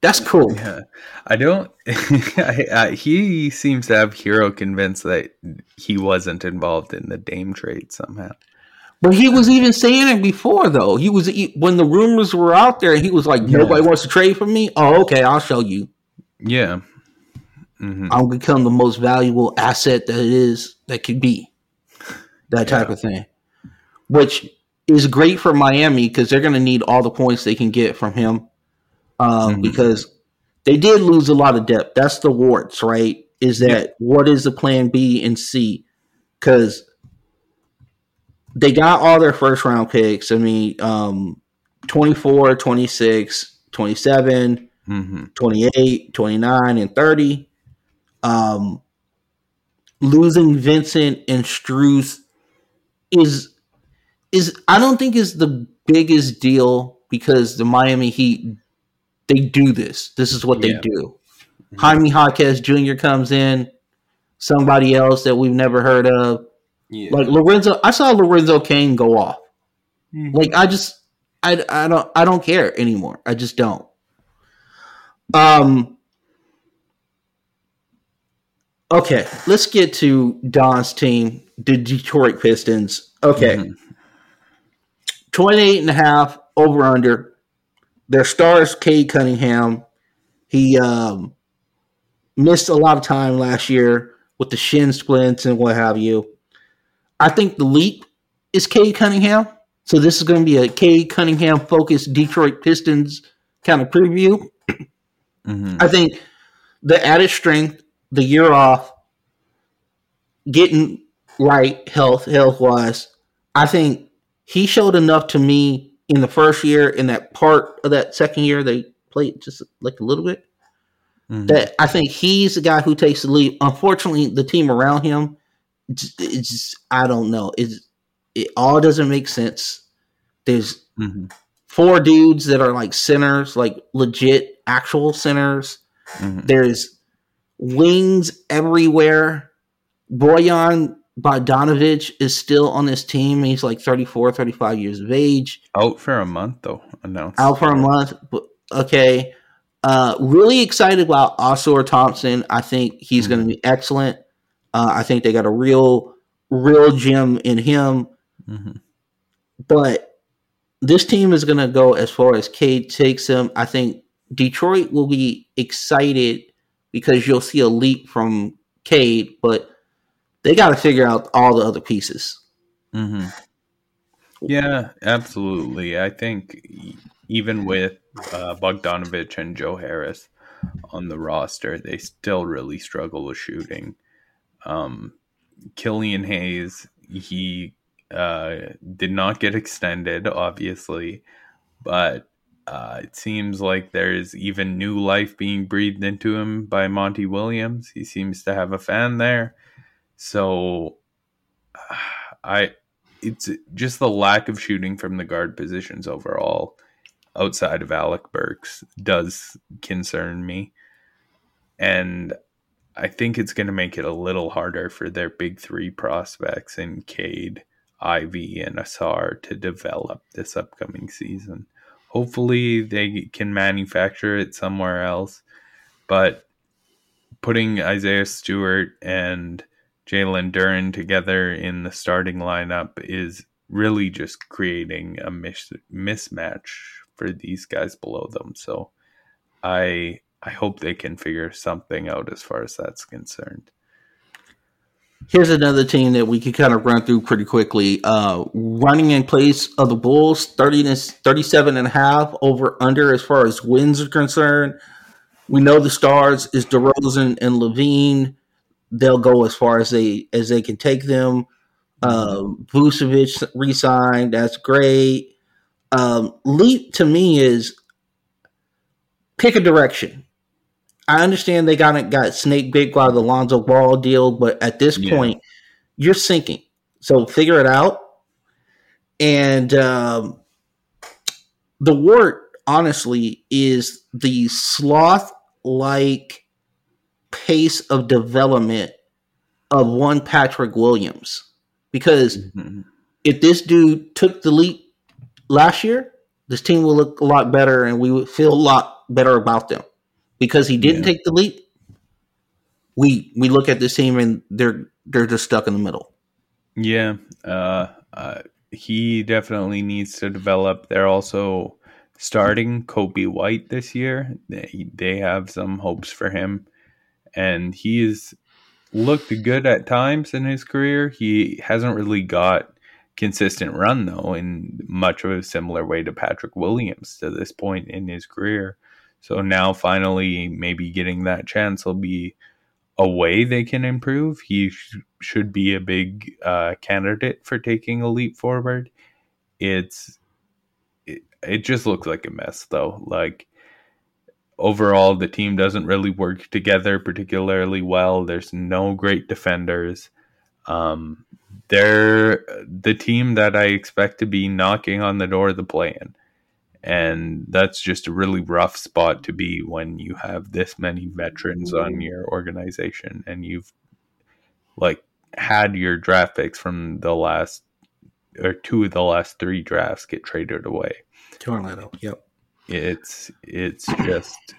that's cool. Yeah, I don't. I, I, he seems to have Herro convinced that he wasn't involved in the Dame trade somehow. But he was even saying it before, though. He was when the rumors were out there. He was like, "Nobody yeah. wants to trade for me." Oh, okay, I'll show you. Yeah, mm-hmm. I'll become the most valuable asset that it is that could be. That type yeah. of thing which is great for Miami because they're going to need all the points they can get from him. Um, mm-hmm. Because they did lose a lot of depth. That's the warts, right? Is that yeah. what is the plan B and C? Because they got all their first round picks. I mean, um, 24, 26, 27, mm-hmm. 28, 29, and 30. Um, losing Vincent and Strus is is I don't think is the biggest deal because the Miami Heat they do this. This is what yeah. they do. Mm-hmm. Jaime Jaquez Jr. comes in, somebody else that we've never heard of. Yeah. Like Lorenzo, I saw Lorenzo Cain go off. Mm-hmm. Like I just, I, I don't, I don't care anymore. I just don't. Um. Okay, let's get to Don's team, the Detroit Pistons. Okay. Mm-hmm. 28 and a half over under. Their star is Cade Cunningham. He um, missed a lot of time last year with the shin splints and what have you. I think the leap is Cade Cunningham. So this is going to be a Cade Cunningham focused Detroit Pistons kind of preview. Mm-hmm. I think the added strength, the year off, getting right health health wise, I think he showed enough to me in the first year, in that part of that second year, they played just like a little bit. Mm-hmm. That I think he's the guy who takes the lead. Unfortunately, the team around him, it's, just I don't know. It it all doesn't make sense. There's mm-hmm. four dudes that are like centers, like legit actual centers. Mm-hmm. There's wings everywhere. Bojan Bogdanovic is still on this team. He's like 34, 35 years of age. Out for a month, though. Announced. Out for a month. Okay. Uh, really excited about Ausar Thompson. I think he's mm-hmm. going to be excellent. Uh, I think they got a real, real gem in him. Mm-hmm. But this team is going to go as far as Cade takes them. I think Detroit will be excited because you'll see a leap from Cade, but they got to figure out all the other pieces. Mm-hmm. Yeah, absolutely. I think even with uh, Bogdanovic and Joe Harris on the roster, they still really struggle with shooting. Um, Killian Hayes, he uh, did not get extended, obviously, but uh, it seems like there's even new life being breathed into him by Monty Williams. He seems to have a fan there. So I it's just the lack of shooting from the guard positions overall outside of Alec Burks does concern me. And I think it's going to make it a little harder for their big three prospects in Cade, Ivey, and Ausar to develop this upcoming season. Hopefully, they can manufacture it somewhere else. But putting Isaiah Stewart and Jalen Duren together in the starting lineup is really just creating a mis- mismatch for these guys below them. So I I hope they can figure something out as far as that's concerned. Here's another team that we can kind of run through pretty quickly. Uh, running in place of the Bulls, 30 to 37 and a half over under as far as wins are concerned. We know the stars is DeRozan and LaVine. They'll go as far as they as they can take them. Um, Vucevic re-signed. That's great. Um, leap to me is pick a direction. I understand they got got snake bit by the Lonzo Ball deal, but at this yeah. point, you're sinking. So figure it out. And um, the wart, honestly, is the sloth like pace of development of one Patrick Williams. Because mm-hmm. if this dude took the leap last year, this team will look a lot better and we would feel a lot better about them because he didn't yeah. take the leap. We we look at this team and they're they're just stuck in the middle. Yeah, uh, uh, he definitely needs to develop. They're also starting Coby White this year. They they have some hopes for him, and he's looked good at times in his career. He hasn't really got consistent run though in much of a similar way to Patrick Williams to this point in his career. So now finally, maybe getting that chance will be a way they can improve. He sh- should be a big uh, candidate for taking a leap forward. It's it, it just looks like a mess though. Like overall, the team doesn't really work together particularly well. There's no great defenders. Um, they're the team that I expect to be knocking on the door of the play-in and that's just a really rough spot to be when you have this many veterans on mm-hmm. your organization and you've like had your draft picks from the last or two of the last three drafts get traded away. Tornado, yep. It's it's just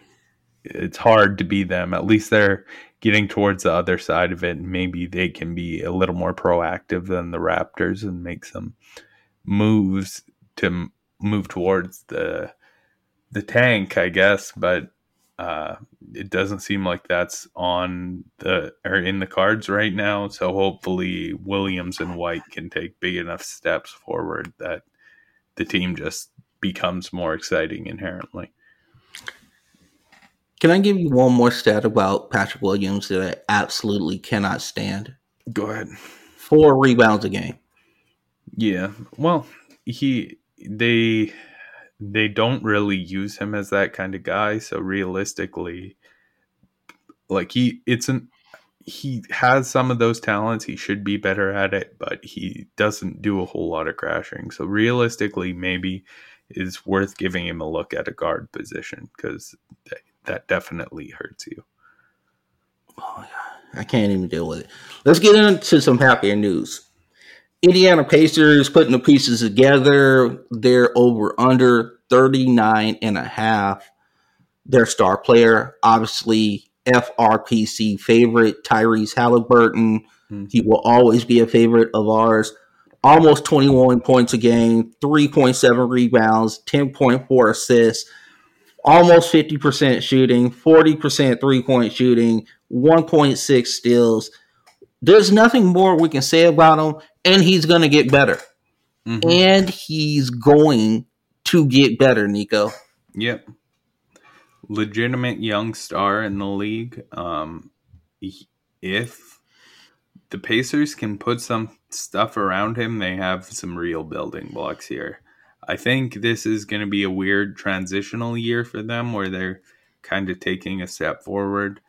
it's hard to be them. At least they're getting towards the other side of it. Maybe they can be a little more proactive than the Raptors and make some moves to move towards the the tank, I guess, but uh, it doesn't seem like that's on the or in the cards right now. So hopefully Williams and White can take big enough steps forward that the team just becomes more exciting inherently. Can I give you one more stat about Patrick Williams that I absolutely cannot stand? Go ahead. Four rebounds a game. Yeah. Well, he they they don't really use him as that kind of guy. So realistically, like he, it's an he has some of those talents. He should be better at it, but he doesn't do a whole lot of crashing. So realistically, maybe is worth giving him a look at a guard position because that, that definitely hurts you. Oh, I can't even deal with it. Let's get into some happier news. Indiana Pacers putting the pieces together. They're over under 39 and a half. Their star player, obviously FRPC favorite, Tyrese Haliburton. Mm-hmm. He will always be a favorite of ours. Almost 21 points a game, 3.7 rebounds, 10.4 assists, almost 50% shooting, 40% three point shooting, 1.6 steals. There's nothing more we can say about him, and he's going to get better. Mm-hmm. And he's going to get better, Nico. Yep. Legitimate young star in the league. Um, if the Pacers can put some stuff around him, they have some real building blocks here. I think this is going to be a weird transitional year for them where they're kind of taking a step forward.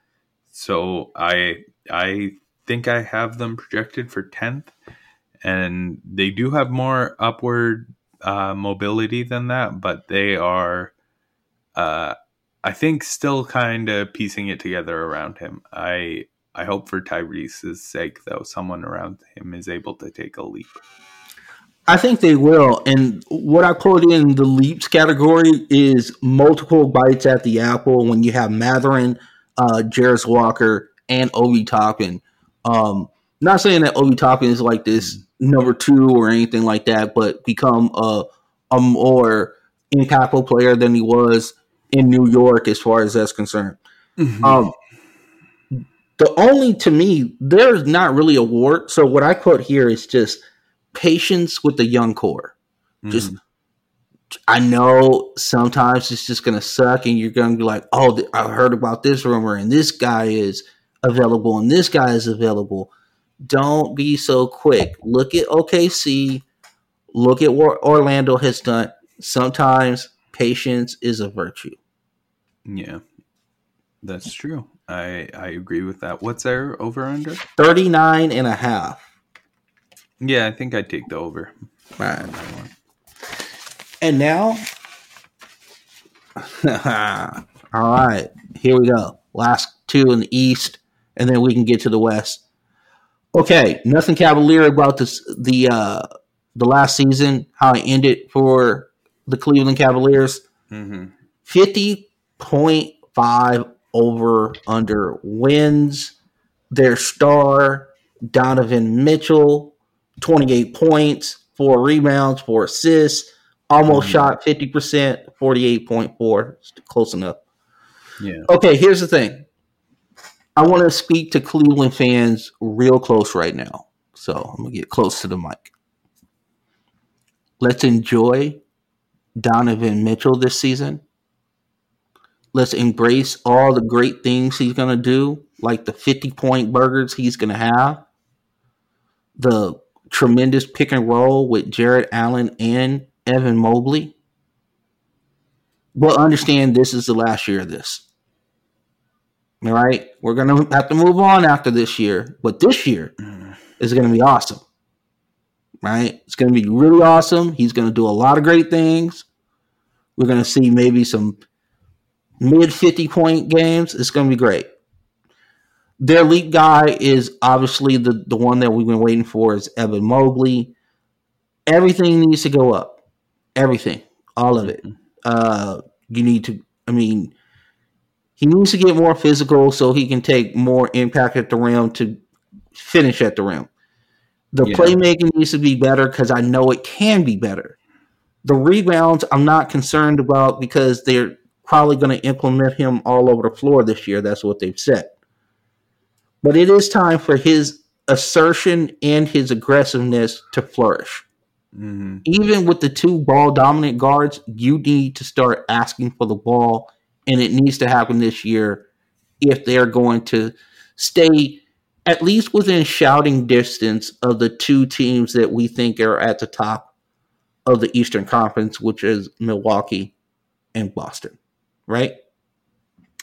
So I I think I have them projected for 10th and they do have more upward uh, mobility than that, but they are uh, I think still kind of piecing it together around him. I I hope for Tyrese's sake though someone around him is able to take a leap. I think they will. And what I put in the leaps category is multiple bites at the apple when you have Mathurin, uh, Jarace Walker, and Obi Toppin. Um, not saying that Obi Toppin is like this number two or anything like that, but become a, a more impactful player than he was in New York as far as that's concerned. Mm-hmm. Um, the only to me, there's not really a war. So what I put here is just – patience with the young core. Mm-hmm. Just I know sometimes it's just gonna suck, and you're gonna be like, "Oh, I heard about this rumor, and this guy is available, and this guy is available." Don't be so quick. Look at OKC. Look at what Orlando has done. Sometimes patience is a virtue. Yeah, that's true. I I agree with that. What's our over under? 39 and a half. Yeah, I think I'd take the over. Right. And now, all right, here we go. Last two in the East, and then we can get to the West. Okay, nothing cavalier about this the uh the last season, how it ended for the Cleveland Cavaliers. Mm-hmm. Fifty point five over under wins. Their star Donovan Mitchell 28 points, four rebounds, four assists, almost mm-hmm. shot 50%, 48.4. Close enough. Yeah. Okay, here's the thing. I want to speak to Cleveland fans real close right now. So I'm going to get close to the mic. Let's enjoy Donovan Mitchell this season. Let's embrace all the great things he's going to do, like the 50 point burgers he's going to have, the tremendous pick and roll with Jarrett Allen and Evan Mobley. But understand this is the last year of this. All right. We're going to have to move on after this year. But this year is going to be awesome. Right? It's going to be really awesome. He's going to do a lot of great things. We're going to see maybe some mid 50 point games. It's going to be great. Their lead guy is obviously the, the one that we've been waiting for is Evan Mobley. Everything needs to go up. Everything. All of it. Uh, you need to, I mean, he needs to get more physical so he can take more impact at the rim to finish at the rim. The yeah. playmaking needs to be better because I know it can be better. The rebounds, I'm not concerned about because they're probably going to implement him all over the floor this year. That's what they've said. But it is time for his assertion and his aggressiveness to flourish. Mm-hmm. Even with the two ball dominant guards, you need to start asking for the ball, and it needs to happen this year if they're going to stay at least within shouting distance of the two teams that we think are at the top of the Eastern Conference, which is Milwaukee and Boston, right?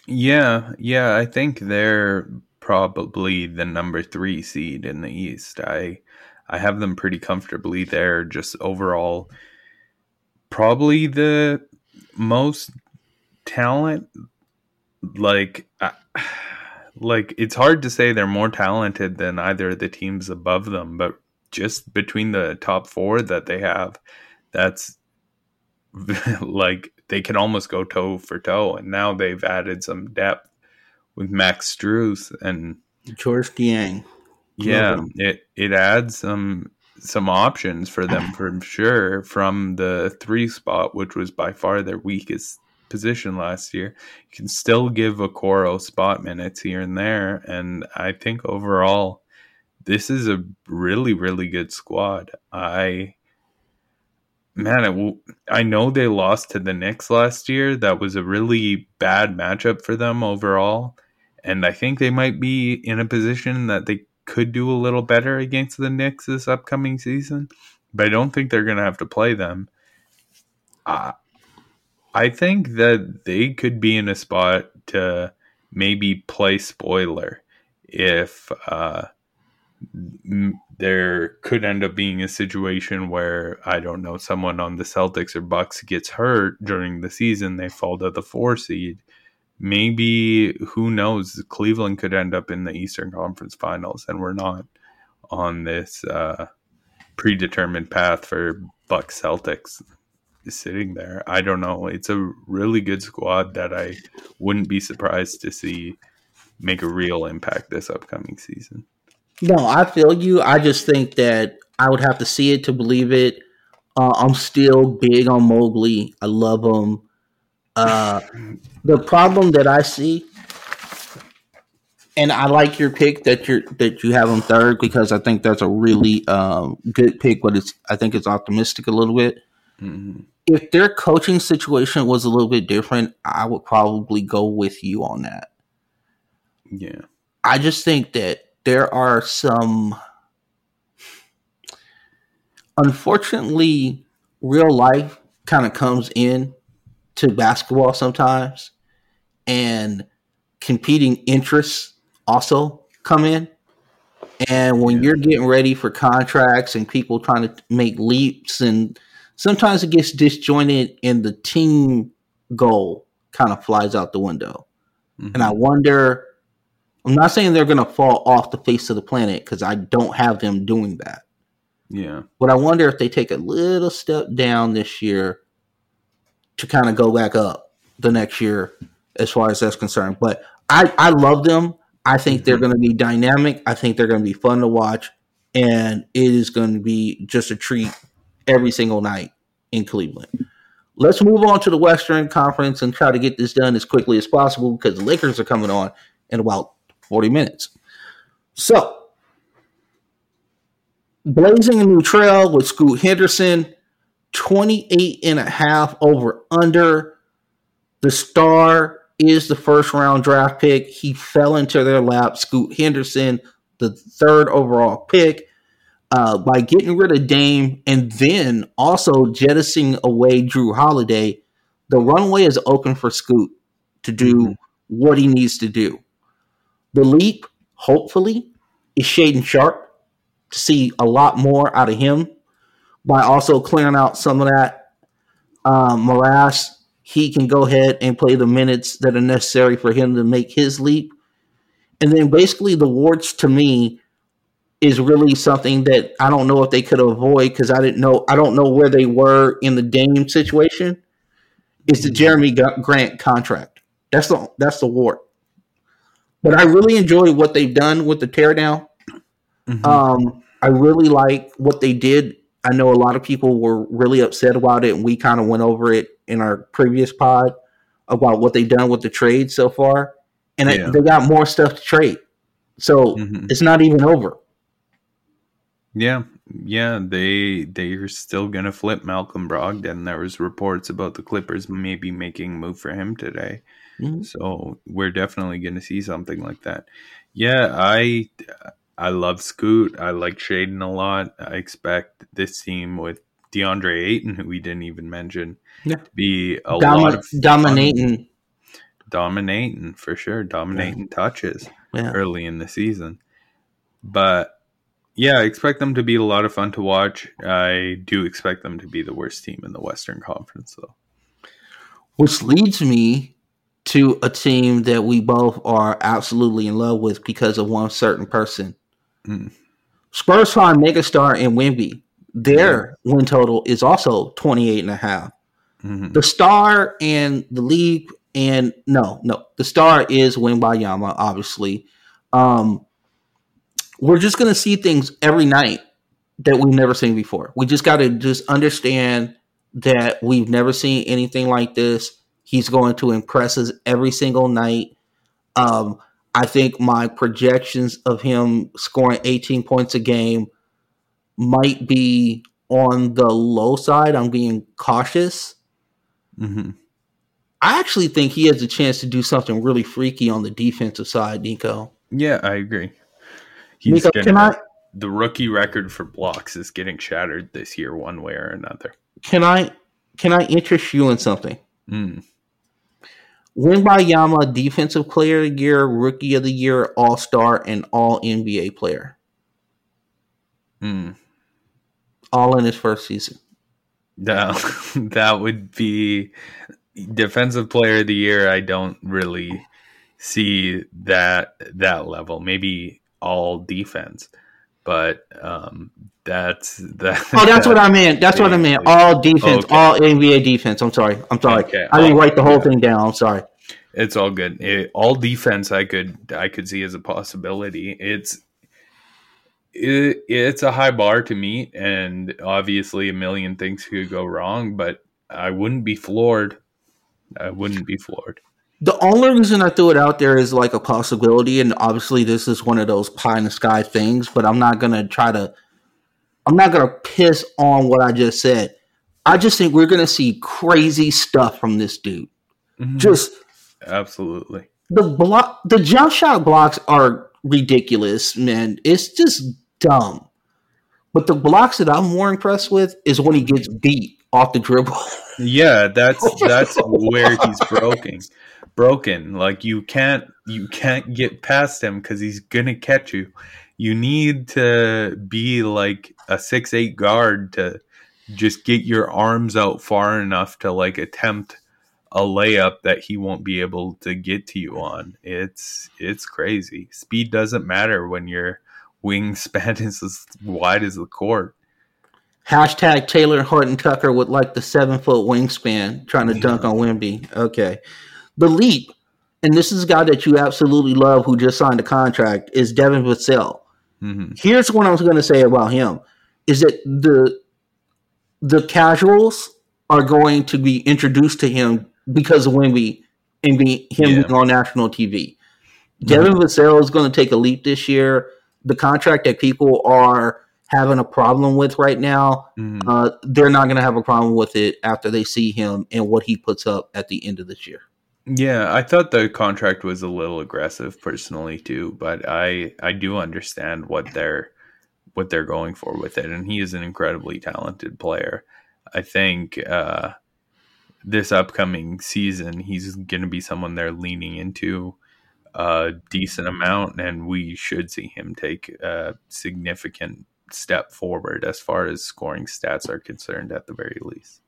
Yeah, yeah, I think they're probably the number three seed in the East. I I have them pretty comfortably there. Just overall probably the most talent. Like, uh, like it's hard to say they're more talented than either of the teams above them, but just between the top four that they have, that's like they can almost go toe for toe. And now they've added some depth with Max Strus and Georges Niang. Yeah, it it adds some some options for them for sure from the three spot, which was by far their weakest position last year. You can still give Okoro spot minutes here and there, and I think overall this is a really really good squad. I man, I know they lost to the Knicks last year. That was a really bad matchup for them overall, and I think they might be in a position that they could do a little better against the Knicks this upcoming season. But I don't think they're going to have to play them. I think that they could be in a spot to maybe play spoiler if uh, there could end up being a situation where I don't know someone on the Celtics or Bucks gets hurt during the season, they fall to the four seed. Maybe who knows? Cleveland could end up in the Eastern Conference Finals, and we're not on this uh, predetermined path for Bucks Celtics sitting there. I don't know. It's a really good squad that I wouldn't be surprised to see make a real impact this upcoming season. No, I feel you. I just think that I would have to see it to believe it. Uh, I'm still big on Mobley. I love him. Uh, the problem that I see, and I like your pick that you that you have him third because I think that's a really um, good pick, but it's I think it's optimistic a little bit. Mm-hmm. If their coaching situation was a little bit different, I would probably go with you on that. Yeah, I just think that there are some unfortunately real life kind of comes in to basketball sometimes and competing interests also come in. And when you're getting ready for contracts and people trying to make leaps and sometimes it gets disjointed and the team goal kind of flies out the window mm-hmm. and i wonder I'm not saying they're going to fall off the face of the planet because I don't have them doing that. Yeah. But I wonder if they take a little step down this year to kind of go back up the next year as far as that's concerned. But I, I love them. I think mm-hmm. they're going to be dynamic. I think they're going to be fun to watch. And it is going to be just a treat every single night in Cleveland. Let's move on to the Western Conference and try to get this done as quickly as possible because the Lakers are coming on in about 40 minutes. So, blazing a new trail with Scoot Henderson, 28 and a half over under. The star is the first round draft pick. He fell into their lap. Scoot Henderson, the third overall pick, uh, by getting rid of Dame and then also jettisoning away Jrue Holiday. The runway is open for Scoot to do mm-hmm. what he needs to do. The leap, hopefully, is Shaedon Sharpe to see a lot more out of him by also clearing out some of that um, morass. He can go ahead and play the minutes that are necessary for him to make his leap. And then basically, the warts to me is really something that I don't know if they could avoid because I didn't know I don't know where they were in the Dame situation. Is the Jerami Grant contract? That's the that's the wart. But I really enjoy what they've done with the teardown. Mm-hmm. Um, I really like what they did. I know a lot of people were really upset about it, and we kind of went over it in our previous pod about what they've done with the trade so far. And yeah. they got more stuff to trade, so mm-hmm. it's not even over. Yeah, yeah, they they are still gonna flip Malcolm Brogdon. There was reports about the Clippers maybe making a move for him today. Mm-hmm. So we're definitely going to see something like that. Yeah, I I love Scoot. I like Shaedon a lot. I expect this team with DeAndre Ayton, who we didn't even mention, yeah. to be a Dom- lot of dominating, dominating for sure, dominating yeah. touches yeah. early in the season. But Yeah, I expect them to be a lot of fun to watch. I do expect them to be the worst team in the Western Conference, though. Which leads me to a team that we both are absolutely in love with because of one certain person. Mm. Spurs fan megastar in Wemby. Their yeah. win total is also 28 and a half. Mm-hmm. The star and the league and no, no, the star is Wembanyama, obviously. Um, we're just gonna see things every night that we've never seen before. We just got to just understand that we've never seen anything like this. He's going to impress us every single night. Um, I think my projections of him scoring 18 points a game might be on the low side. I'm being cautious. Mm-hmm. I actually think he has a chance to do something really freaky on the defensive side, Nico. Yeah, I agree. He's Nico, gonna, I? The rookie record for blocks is getting shattered this year, one way or another. Can I? Can I interest you in something? Mm. Wembanyama, Defensive Player of the Year, Rookie of the Year, All Star, and All NBA player. Mm. All in his first season. No, that would be defensive player of the year. I don't really see that that level. Maybe all defense, but um, that's that. Oh, that's what I meant. That's what I meant. All defense, okay. all NBA defense. I'm sorry. I'm sorry. Okay. I didn't write the whole yeah. thing down. I'm sorry. It's all good. It, all defense, I could I could see as a possibility. It's it, it's a high bar to meet, and obviously a million things could go wrong. But I wouldn't be floored. I wouldn't be floored. The only reason I threw it out there is like a possibility, and obviously this is one of those pie in the sky things. But I'm not gonna try to. I'm not gonna piss on what I just said. I just think we're gonna see crazy stuff from this dude. Mm-hmm. Just absolutely the block, the jump shot blocks are ridiculous, man. It's just dumb. But the blocks that I'm more impressed with is when he gets beat off the dribble. Yeah, that's that's where he's broken. Broken. Like you can't you can't get past him because he's gonna catch you. You need to be like a six eight guard to just get your arms out far enough to like attempt a layup that he won't be able to get to you on. It's it's crazy. Speed doesn't matter when your wingspan is as wide as the court. Hashtag Talen Horton Tucker with like the seven foot wingspan trying to yeah. dunk on Wemby. Okay. The leap, and this is a guy that you absolutely love who just signed a contract, is Devin Vassell. Mm-hmm. Here's what I was going to say about him is that the the casuals are going to be introduced to him because of Wemby and be him yeah. being on national TV. Devin mm-hmm. Vassell is going to take a leap this year. The contract that people are having a problem with right now, mm-hmm. uh, they're not going to have a problem with it after they see him and what he puts up at the end of this year. Yeah, I thought the contract was a little aggressive personally too, but I I do understand what they're what they're going for with it, and he is an incredibly talented player. I think uh, this upcoming season, he's going to be someone they're leaning into a decent amount, and we should see him take a significant step forward as far as scoring stats are concerned, at the very least.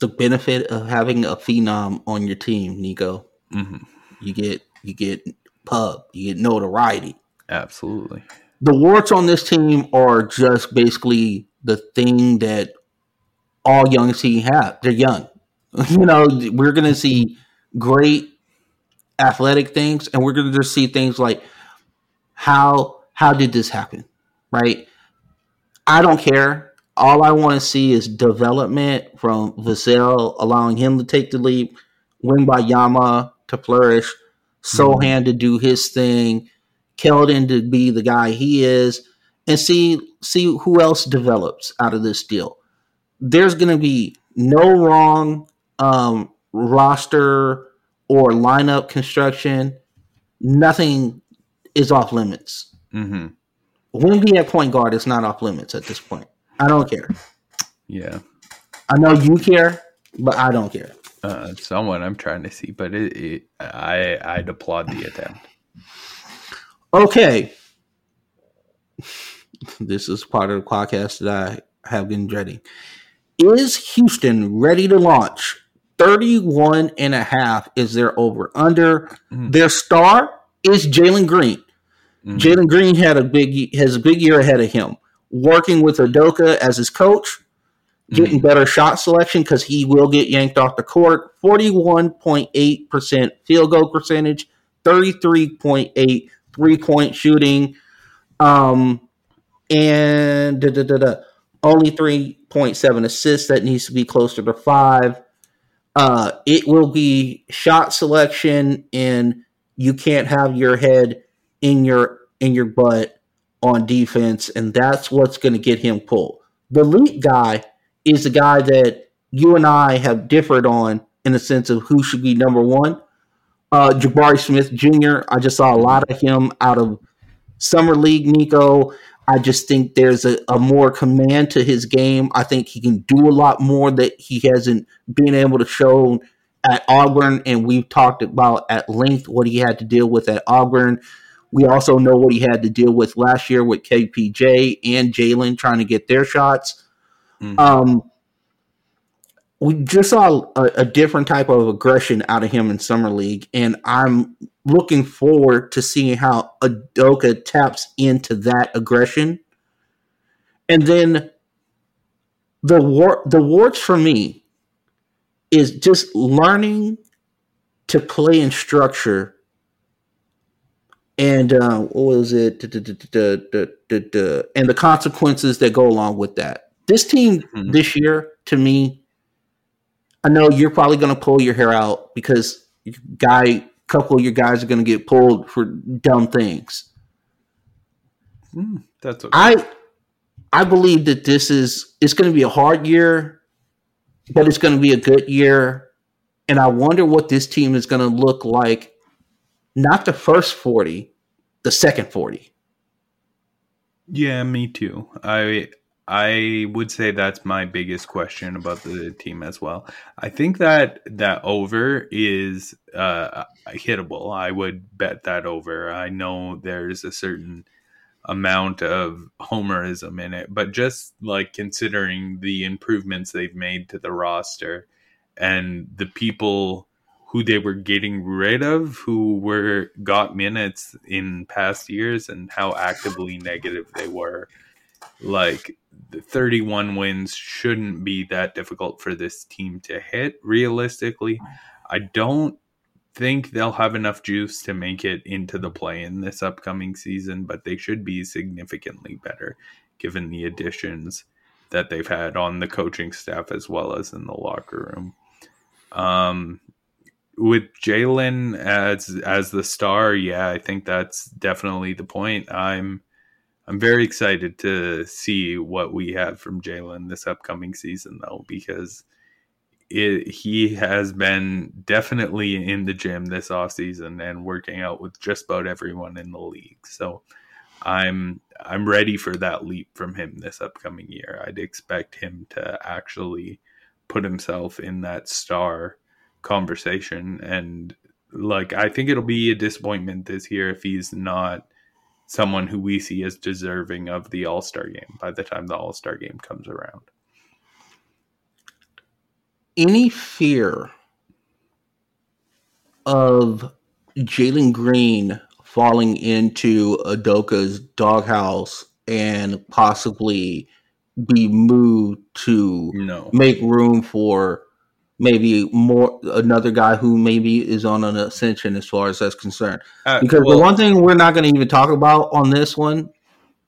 The benefit of having a phenom on your team, Nico, mm-hmm. you get you get pub, you get notoriety. Absolutely. The warts on this team are just basically the thing that all young teams have. They're young. you know, we're to see great athletic things, and we're to just see things like how how did this happen, right? I don't care. All I want to see is development from Vassell, allowing him to take the leap, Wembanyama to flourish, Sochan mm-hmm. to do his thing, Keldon to be the guy he is, and see see who else develops out of this deal. There's going to be no wrong um, roster or lineup construction, nothing is off limits. Mm-hmm. Wemby at point guard is not off limits at this point. I don't care. Yeah, I know you care, but I don't care. Uh, someone I'm trying to see, but it, it, I I'd applaud the attempt. Okay, this is part of the podcast that I have been dreading. Is Houston ready to launch? 31 and a half is their over under. Mm. Their star is Jalen Green. Mm. Jalen Green had a big has a big year ahead of him. Working with Udoka as his coach, getting mm. better shot selection because he will get yanked off the court. 41.8% field goal percentage, 33.8 three point shooting, um, and da, da, da, only 3.7 assists. That needs to be closer to five. Uh, it will be shot selection, and you can't have your head in your in your butt on defense, and that's what's going to get him pulled. The lead guy is the guy that you and I have differed on in the sense of who should be number one. Uh, Jabari Smith Jr. I just saw a lot of him out of summer league. Nico, I just think there's a, a, more command to his game. I think he can do a lot more that he hasn't been able to show at Auburn, and we've talked about at length what he had to deal with at Auburn. We also know what he had to deal with last year with KPJ and Jalen trying to get their shots. Mm-hmm. Um, we just saw a, a, different type of aggression out of him in summer league, and I'm looking forward to seeing how Udoka taps into that aggression. And then the war the warts for me is just learning to play in structure and uh, what was it and the consequences that go along with that this team mm-hmm. this year to me I know you're probably going to pull your hair out because guy, couple of your guys are going to get pulled for dumb things. Mm, that's okay. I I believe that this is it's going to be a hard year, but it's going to be a good year, and I wonder what this team is going to look like. Not the first forty, the second forty. Yeah, me too. I I would say that's my biggest question about the team as well. I think that that over is uh, hittable. I would bet that over. I know there's a certain amount of homerism in it, but just like considering the improvements they've made to the roster and the people who they were getting rid of who were got minutes in past years and how actively negative they were like the 31 wins shouldn't be that difficult for this team to hit realistically. I don't think they'll have enough juice to make it into the play in this upcoming season, but they should be significantly better given the additions that they've had on the coaching staff as well as in the locker room. Um, with Jalen as as the star, yeah, I think that's definitely the point. I'm I'm very excited to see what we have from Jalen this upcoming season, though, because it, he has been definitely in the gym this offseason and working out with just about everyone in the league. So I'm I'm ready for that leap from him this upcoming year. I'd expect him to actually put himself in that star conversation and like I think it'll be a disappointment this year if he's not someone who we see as deserving of the All Star game by the time the All Star game comes around. Any fear of Jalen Green falling into Udoka's doghouse and possibly be moved to no. make room for maybe more another guy who maybe is on an ascension as far as that's concerned. Uh, because well, the one thing we're not going to even talk about on this one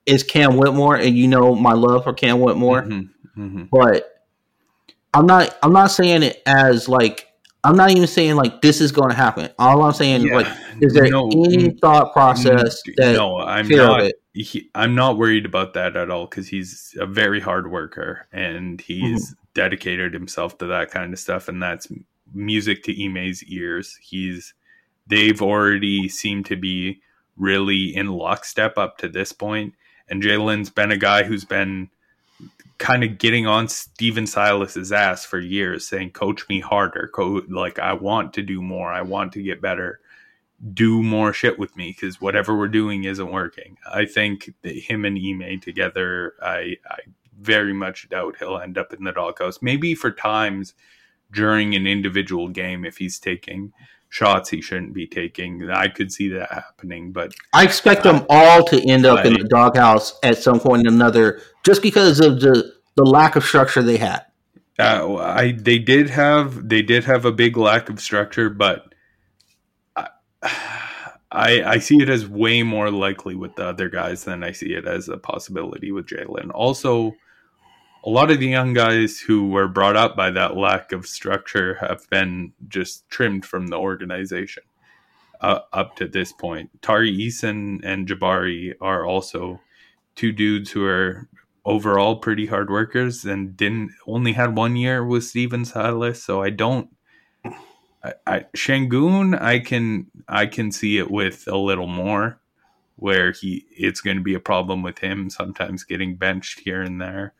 is Cam Whitmore, and you know my love for Cam Whitmore, mm-hmm, mm-hmm. but I'm not. I'm not saying it as like. I'm not even saying like this is going to happen. All I'm saying yeah, is like, is there no, any thought process that no, I'm not. He, I'm not worried about that at all because he's a very hard worker and he's mm-hmm dedicated himself to that kind of stuff, and that's music to Ime's ears. He's they've already seemed to be really in lockstep up to this point, and Jalen's been a guy who's been kind of getting on Stephen Silas's ass for years, saying, "Coach me harder, coach. Like I want to do more. I want to get better." do more shit with me because whatever we're doing isn't working. I think that him and Ime together, I, I very much doubt he'll end up in the doghouse. Maybe for times during an individual game if he's taking shots he shouldn't be taking. I could see that happening, but I expect them all to end up in the doghouse at some point or another, just because of the the lack of structure they had. Uh, I they did have they did have a big lack of structure, but I, I I see it as way more likely with the other guys than I see it as a possibility with Jalen. Also, a lot of the young guys who were brought up by that lack of structure have been just trimmed from the organization uh, up to this point. Tari Eason and Jabari are also two dudes who are overall pretty hard workers and didn't only had one year with Stephen Silas, so I don't. I, I Sengun, I can I can see it with a little more, where he it's going to be a problem with him sometimes getting benched here and there.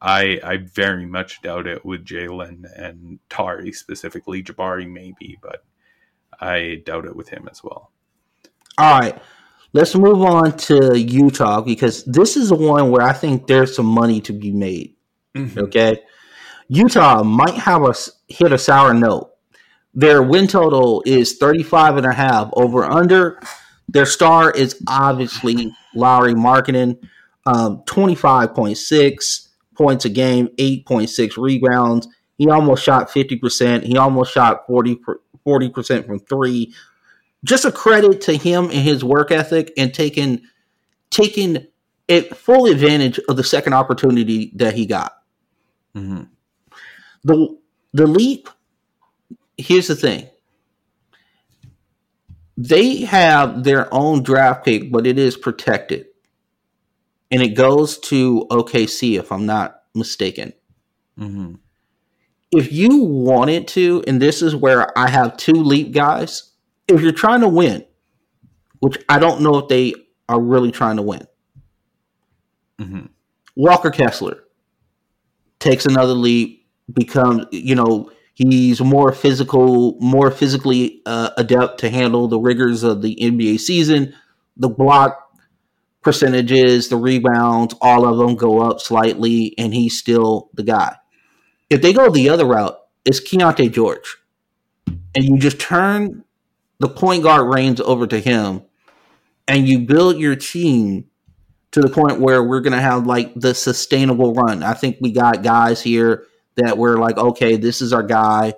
I I very much doubt it with Jalen and Tari specifically. Jabari maybe, but I doubt it with him as well. All right, let's move on to Utah because this is the one where I think there's some money to be made. Mm-hmm. Okay, Utah might have a hit a sour note. Their win total is 35 and a half over under. Their star is obviously Lauri Markkanen, um, 25.6 points a game, 8.6 rebounds. He almost shot 50%. He almost shot 40, 40% from three. Just a credit to him and his work ethic and taking taking it full advantage of the second opportunity that he got. Mm-hmm. The the leap. Here's the thing. They have their own draft pick, but it is protected and it goes to OKC if I'm not mistaken. Mm-hmm. If you wanted to, and this is where I have two leap guys, if you're trying to win, which I don't know if they are really trying to win, mm-hmm. Walker Kessler takes another leap, becomes, you know, he's more physical, more physically uh, adept to handle the rigors of the NBA season. The block percentages, the rebounds, all of them go up slightly, and he's still the guy. If they go the other route, it's Keyonte George. And you just turn the point guard reins over to him, and you build your team to the point where we're going to have like the sustainable run. I think we got guys here that we're like, okay, this is our guy.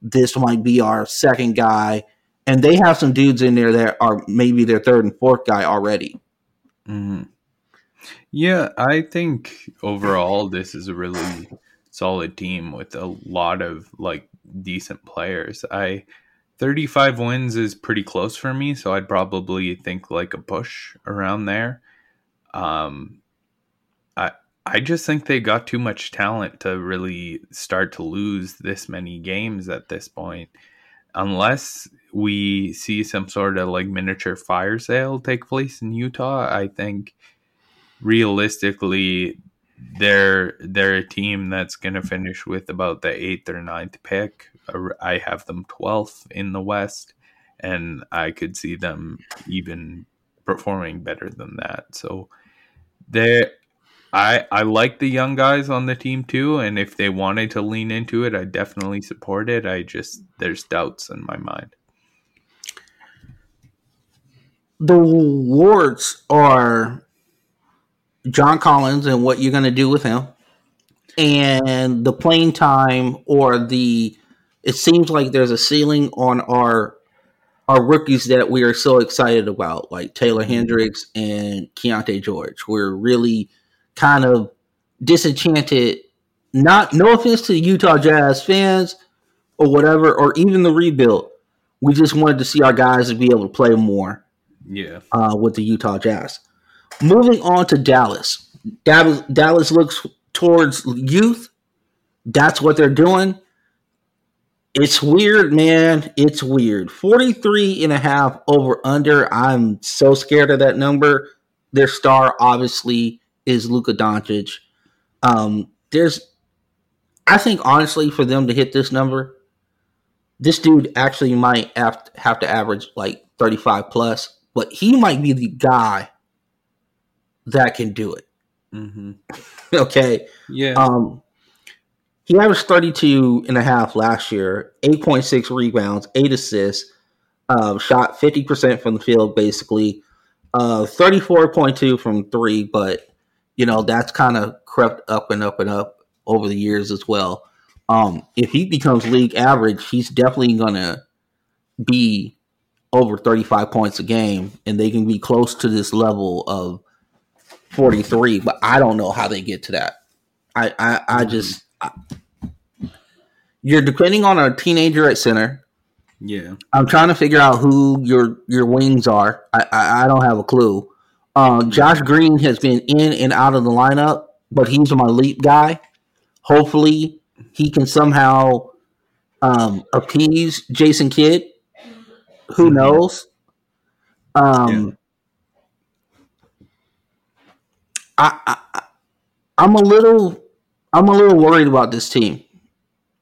This might be our second guy. And they have some dudes in there that are maybe their third and fourth guy already. Mm-hmm. Yeah, I think overall this is a really solid team with a lot of like decent players. I 35 wins is pretty close for me, so I'd probably think like a push around there. Um I I just think they got too much talent to really start to lose this many games at this point. Unless we see some sort of like miniature fire sale take place in Utah, I think realistically they're they're a team that's going to finish with about the eighth or ninth pick. I have them twelfth in the West, and I could see them even performing better than that. So they I I like the young guys on the team too, and if they wanted to lean into it, I definitely support it. I just there's doubts in my mind the warts are John Collins and what you're going to do with him, and the playing time or the. It seems like there's a ceiling on our our rookies that we are so excited about, like Taylor mm-hmm. Hendricks and Keyonte George. We're really kind of disenchanted. Not no offense to the Utah Jazz fans or whatever, or even the rebuild. We just wanted to see our guys be able to play more yeah. Uh, with the Utah Jazz. Moving on to Dallas. Dallas, Dallas looks towards youth. That's what they're doing. It's weird, man. It's weird. 43 and a half over under. I'm so scared of that number. Their star obviously is Luka Doncic. Um, there's I think honestly for them to hit this number, this dude actually might have to, have to average like 35 plus, but he might be the guy that can do it. Mm-hmm. okay. Yeah. Um, he averaged 32 and a half last year, 8.6 rebounds, 8 assists, uh, shot 50% from the field basically, uh, 34.2 from three, but you know, that's kind of crept up and up and up over the years as well. Um, if he becomes league average, he's definitely going to be over 35 points a game, and they can be close to this level of 43. But I don't know how they get to that. I I, I just I, you're depending on a teenager at center. Yeah, I'm trying to figure out who your your wings are. I I, I don't have a clue. Uh, Josh Green has been in and out of the lineup, but he's my leap guy. Hopefully, he can somehow um, appease Jason Kidd. Who knows? Um, I, I I- I'm a little I'm a little worried about this team.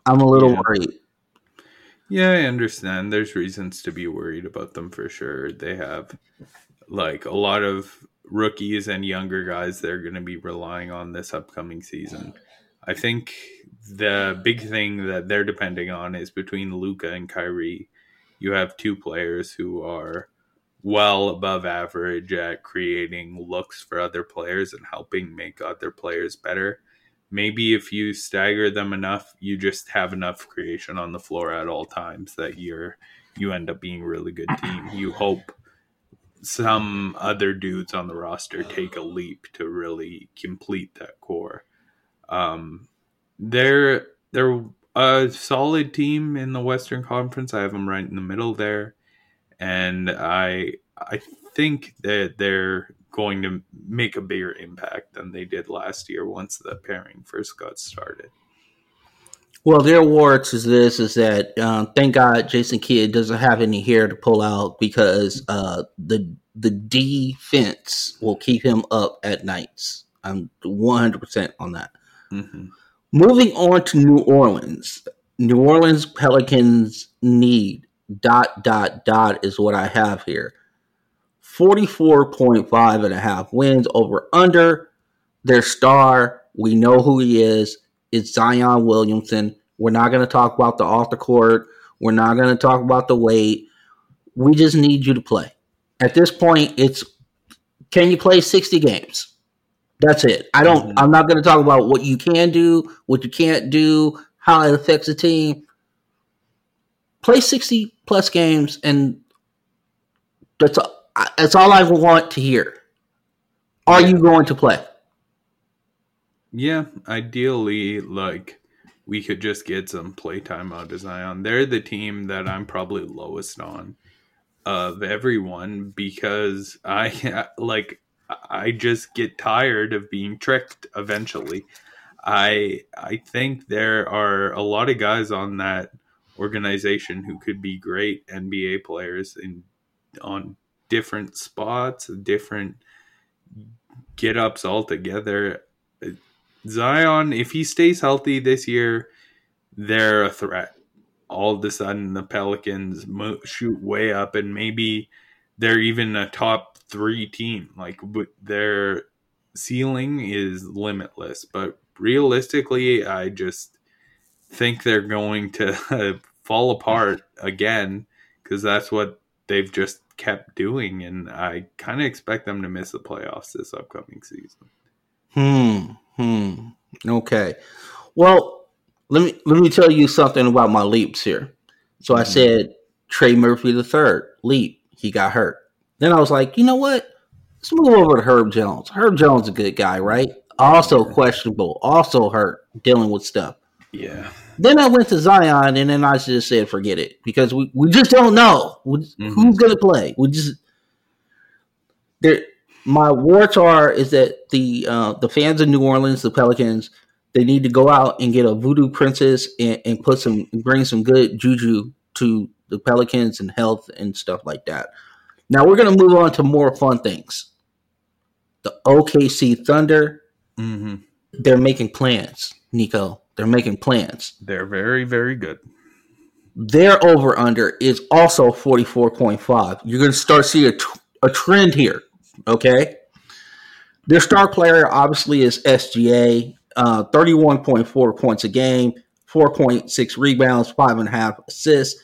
I'm a little Yeah. worried. Yeah, I understand. There's reasons to be worried about them for sure. They have like a lot of rookies and younger guys they're going to be relying on this upcoming season. I think the big thing that they're depending on is between Luka and Kyrie. You have two players who are well above average at creating looks for other players and helping make other players better maybe if you stagger them enough, you just have enough creation on the floor at all times that you're you end up being a really good team. You hope some other dudes on the roster take a leap to really complete that core. Um, they're they're a solid team in the Western Conference. I have them right in the middle there, and I I think that they're going to make a bigger impact than they did last year once the pairing first got started. Well, their warts is this: is that um, thank God Jason Kidd doesn't have any hair to pull out because uh, the the defense will keep him up at nights. I'm 100 percent on that. Mm-hmm. Moving on to New Orleans, New Orleans Pelicans need dot dot dot is what I have here. 44.5 and a half wins over under. Their star, we know who he is. It's Zion Williamson. We're not going to talk about the off the court. We're not going to talk about the weight. We just need you to play. At this point, it's can you play 60 games? That's it. I don't. I'm not going to talk about what you can do, what you can't do, how it affects the team. Play 60 plus games and that's that's all I want to hear. Are Yeah. you going to play? Yeah, ideally, like we could just get some playtime out of Zion. They're the team that I'm probably lowest on of everyone because I like I just get tired of being tricked eventually. I I think there are a lot of guys on that organization who could be great NBA players in on different spots, different get ups altogether. Zion, if he stays healthy this year, they're a threat. All of a sudden, the Pelicans shoot way up, and maybe they're even a top three team. Like their ceiling is limitless, but realistically, I just think they're going to fall apart again because that's what they've just kept doing, and I kind of expect them to miss the playoffs this upcoming season. Hmm. Hmm. Okay. Well, let me let me tell you something about my leaps here. So I Mhm. said Trey Murphy the third leap. He got hurt. Then I was like, you know what? Let's move over to Herb Jones. Herb Jones is a good guy, right? Also questionable. Also hurt, dealing with stuff. Yeah. Then I went to Zion, and then I just said, forget it, because we, we just don't know Mhm. who's going to play. We just there. My warts are is that the uh, the fans of New Orleans, the Pelicans, they need to go out and get a voodoo princess and, and put some bring some good juju to the Pelicans and health and stuff like that. Now we're going to move on to more fun things. The OKC Thunder, Mm-hmm. they're making plans, Nico. They're making plans. They're very, very good. their over under is also 44.5. You're going to start seeing a, tr- a trend here. Okay. Their star player obviously is SGA, uh, 31.4 points a game, 4.6 rebounds, five and a half assists.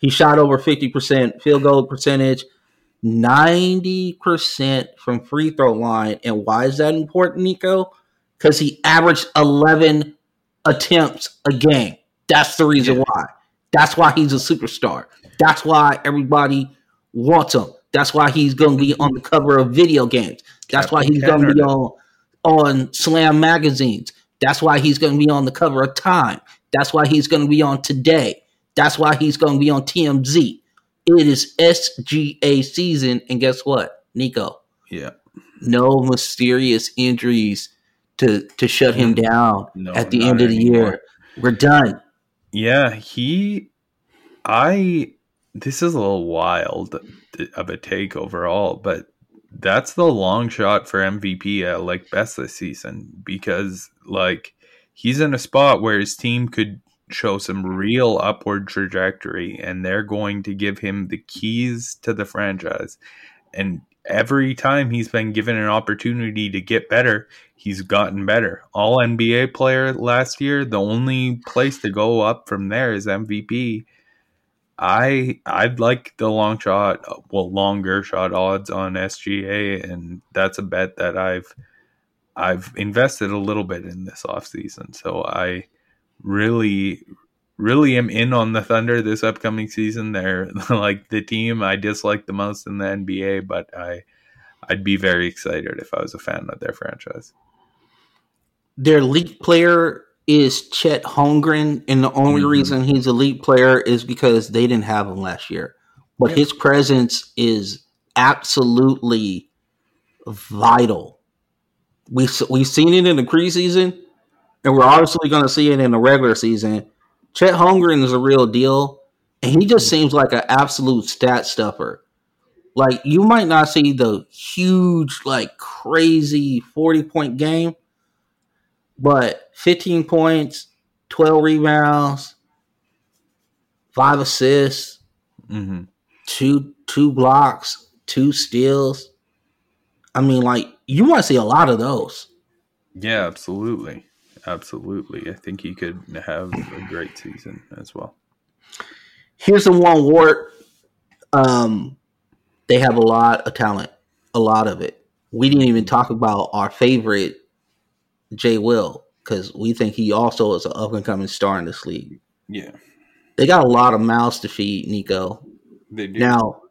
He shot over 50% field goal percentage, 90% from free throw line. And why is that important, Nico? Because he averaged 11 attempts a game. That's the reason yeah. why. That's why he's a superstar. That's why everybody wants him. That's why he's going to be on the cover of video games. That's Captain why he's going to be on on Slam magazines. That's why he's going to be on the cover of Time. That's why he's going to be on Today. That's why he's going to be on TMZ. It is SGA season, and guess what, Nico? Yeah. No mysterious injuries to to shut him down no, at the end of the anymore. year. We're done. Yeah, he. I. This is a little wild of a take overall, but that's the long shot for MVP at like best this season because like he's in a spot where his team could show some real upward trajectory and they're going to give him the keys to the franchise. And every time he's been given an opportunity to get better, he's gotten better. All NBA player last year, the only place to go up from there is MVP. I I'd like the long shot, well, longer shot odds on SGA, and that's a bet that I've I've invested a little bit in this offseason. So I really really am in on the Thunder this upcoming season. They're like the team I dislike the most in the NBA, but I I'd be very excited if I was a fan of their franchise. Their elite player is Chet Holmgren, and the only mm-hmm. reason he's a elite player is because they didn't have him last year. But his presence is absolutely vital. We we've seen it in the preseason, and we're obviously going to see it in the regular season. Chet Holmgren is a real deal, and he just seems like an absolute stat stuffer. Like you might not see the huge, like crazy forty point game, but fifteen points, twelve rebounds, five assists, mm-hmm. two two blocks, two steals. I mean, like you might see a lot of those. Yeah, absolutely. Absolutely. I think he could have a great season as well. Here's the one wart. Um, they have a lot of talent, a lot of it. We didn't even talk about our favorite Jay Will because we think he also is an up and coming star in this league. Yeah, they got a lot of mouths to feed, Nico. They do. Now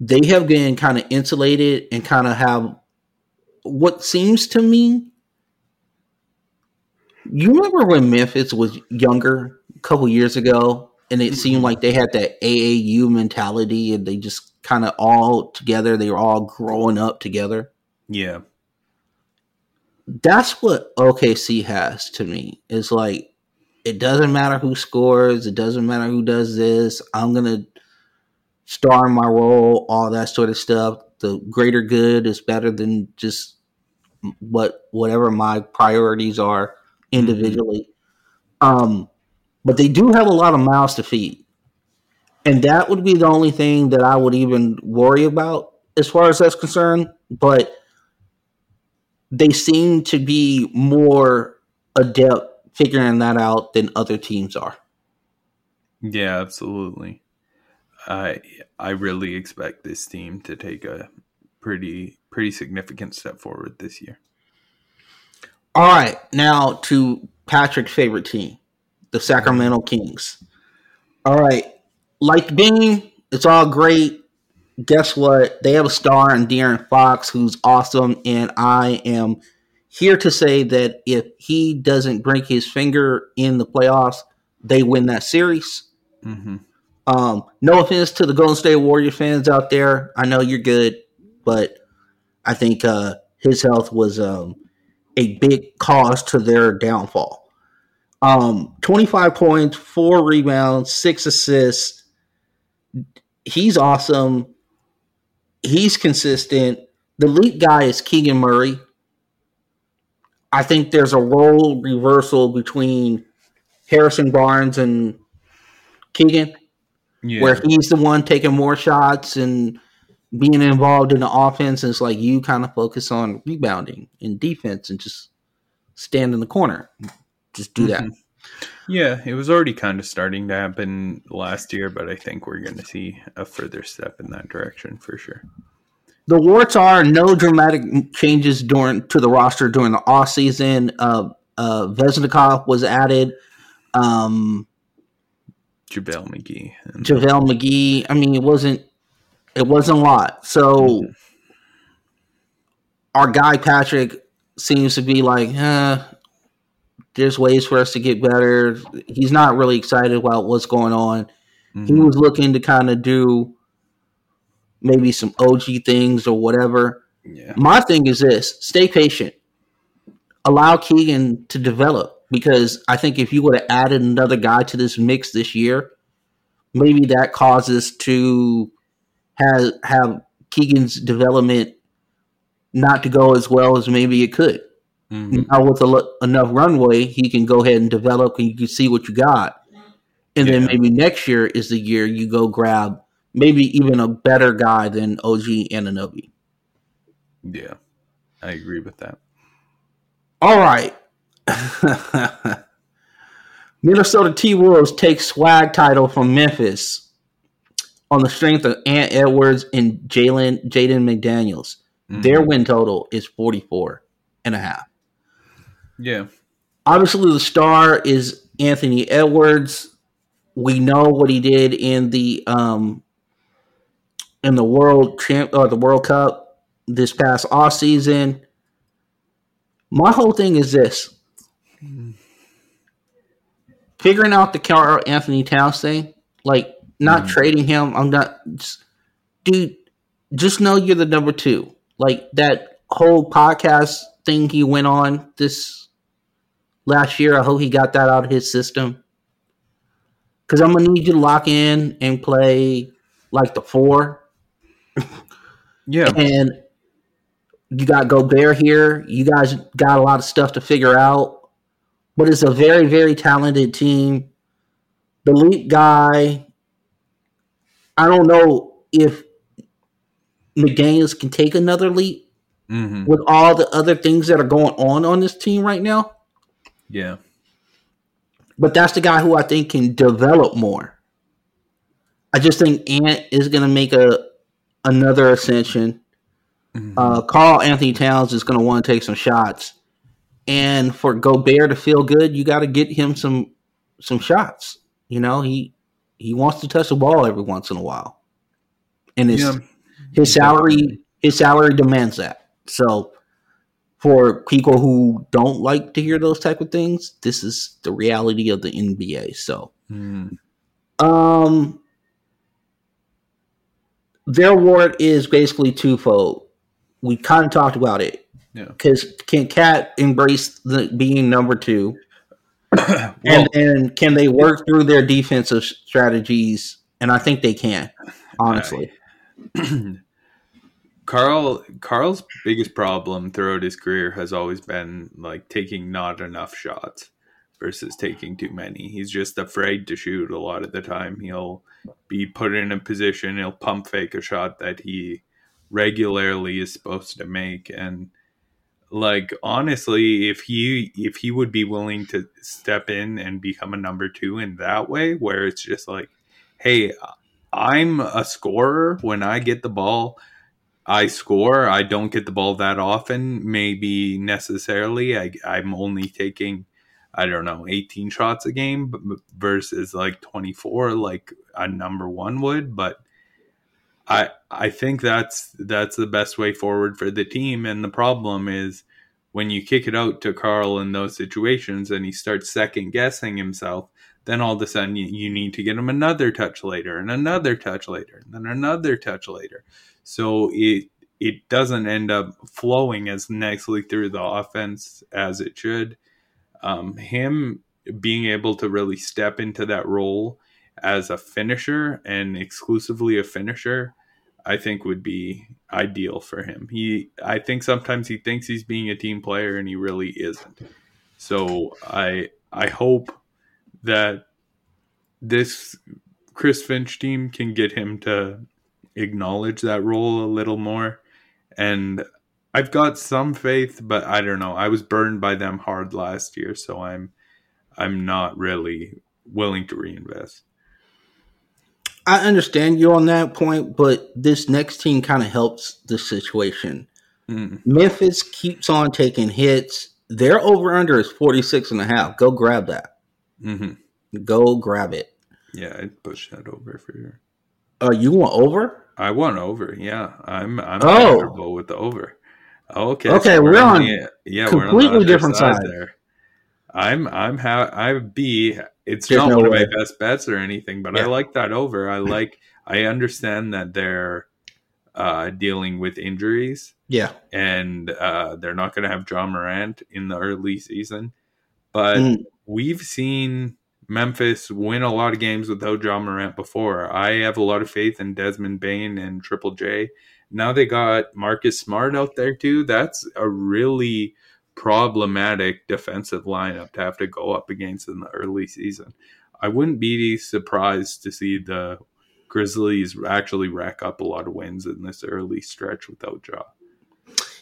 they have been kind of insulated and kind of have what seems to me you remember when Memphis was younger a couple years ago, and it seemed like they had that AAU mentality, and they just kind of all together. They were all growing up together. Yeah, that's what OKC has to me. It's like it doesn't matter who scores, it doesn't matter who does this. I'm gonna star in my role, all that sort of stuff. The greater good is better than just what whatever my priorities are individually. Um, but they do have a lot of mouths to feed. And that would be the only thing that I would even worry about as far as that's concerned. But they seem to be more adept figuring that out than other teams are. Yeah, absolutely. I I really expect this team to take a pretty pretty significant step forward this year. All right, now to Patrick's favorite team, the Sacramento Kings. All right, like Bean, it's all great. Guess what? They have a star in De'Aaron Fox who's awesome, and I am here to say that if he doesn't break his finger in the playoffs, they win that series. Mm-hmm. Um, no offense to the Golden State Warrior fans out there. I know you're good, but I think uh, his health was um, a big cause to their downfall. Um, 25 points, four rebounds, six assists. He's awesome. He's consistent. The lead guy is Keegan Murray. I think there's a role reversal between Harrison Barnes and Keegan, Yeah. where he's the one taking more shots and being involved in the offense. And it's like you kind of focus on rebounding and defense and just stand in the corner. Just do that. Mhm. Yeah, it was already kind of starting to happen last year, but I think we're going to see a further step in that direction for sure. The warts are no dramatic changes during to the roster during the off season. Uh, uh, Vezenkov was added. Um, JaVale McGee. JaVale McGee. I mean, it wasn't it wasn't a lot. So our guy Patrick seems to be like, eh, there's ways for us to get better. He's not really excited about what's going on. He Mhm. was looking to kind of do maybe some OG things or whatever. yeah. My thing is this stay patient. Allow Keegan to develop because I think if you would have added another guy to this mix this year, maybe that causes to have have Keegan's development not to go as well as maybe it could. Mhm. Now with a, lo- enough runway, he can go ahead and develop and you can see what you got. And then maybe next year is the year you go grab maybe even a better guy than OG Anunoby. Yeah, I agree with that. All right. Minnesota T Wolves take swag title from Memphis on the strength of Ant Edwards and Jalen Jaden McDaniels. Mhm. Their win total is 44 and a half. Yeah, Obviously, the star is Anthony Edwards. We know what he did in the um in the world champ or the World Cup this past off season. My whole thing is this: figuring out the Karl-Anthony Towns thing, like not Mhm. trading him. I'm not, just, dude. Just know you're the number two. Like that whole podcast thing he went on this last year. I hope he got that out of his system. Because I'm gonna need you to lock in and play like the four, yeah, and you got Gobert here. You guys got a lot of stuff to figure out, but it's a very, very talented team. The lead guy, I don't know if McDaniels can take another leap hmm with all the other things that are going on on this team right now. yeah, but that's the guy who I think can develop more. I just think Ant is going to make a another ascension. Mhm. Uh, Karl-Anthony Towns is going to want to take some shots, and for Gobert to feel good, you got to get him some some shots. You know, he he wants to touch the ball every once in a while, and his yeah, his salary his salary demands that. So for people who don't like to hear those type of things, this is the reality of the NBA. So Mhm. um their award is basically twofold. We kind of talked about it. Yeah. Because can KAT embrace the being number two? well, and then can they work through their defensive strategies? And I think they can, honestly. Karl Karl's biggest problem throughout his career has always been like taking not enough shots versus taking too many. He's just afraid to shoot a lot of the time. He'll be put in a position, he'll pump fake a shot that he regularly is supposed to make and like honestly if he if he would be willing to step in and become a number 2 in that way where it's just like hey I'm a scorer when I get the ball I score. I don't get the ball that often, maybe necessarily. I, I'm only taking, I don't know, 18 shots a game versus like 24, like a number one would. But I I think that's that's the best way forward for the team. And the problem is when you kick it out to Karl in those situations and he starts second guessing himself, then all of a sudden you, you need to get him another touch later and another touch later and then another touch later so it it doesn't end up flowing as nicely through the offense as it should. Um, him being able to really step into that role as a finisher and exclusively a finisher, I think would be ideal for him. He, I think sometimes he thinks he's being a team player and he really isn't. So I, I hope that this Chris Finch team can get him to acknowledge that role a little more. And I've got some faith, but I don't know. I was burned by them hard last year, so I'm I'm not really willing to reinvest. I understand you on that point, but this next team kind of helps the situation. Mm. Memphis keeps on taking hits. Their over under is 46 and a half. Go grab that. Mm-hmm. Go grab it. Yeah, I'd push that over for sure. Uh, you want over? I want over. Yeah, I'm. I'm oh. comfortable with the over. Okay. Okay, so we're, we're, on. The, yeah, completely on different side, side, there. I'm. I'm. Ha- I B. It's There's not no one way. of my best bets or anything, but yeah. I like that over. I like. I understand that they're uh, dealing with injuries. Yeah, and uh, they're not going to have Ja Morant in the early season, but mm. we've seen Memphis win a lot of games without Ja Morant before. I have a lot of faith in Desmond Bane and Triple J. Now they got Marcus Smart out there too. That's a really problematic defensive lineup to have to go up against in the early season. I wouldn't be surprised to see the Grizzlies actually rack up a lot of wins in this early stretch without Ja.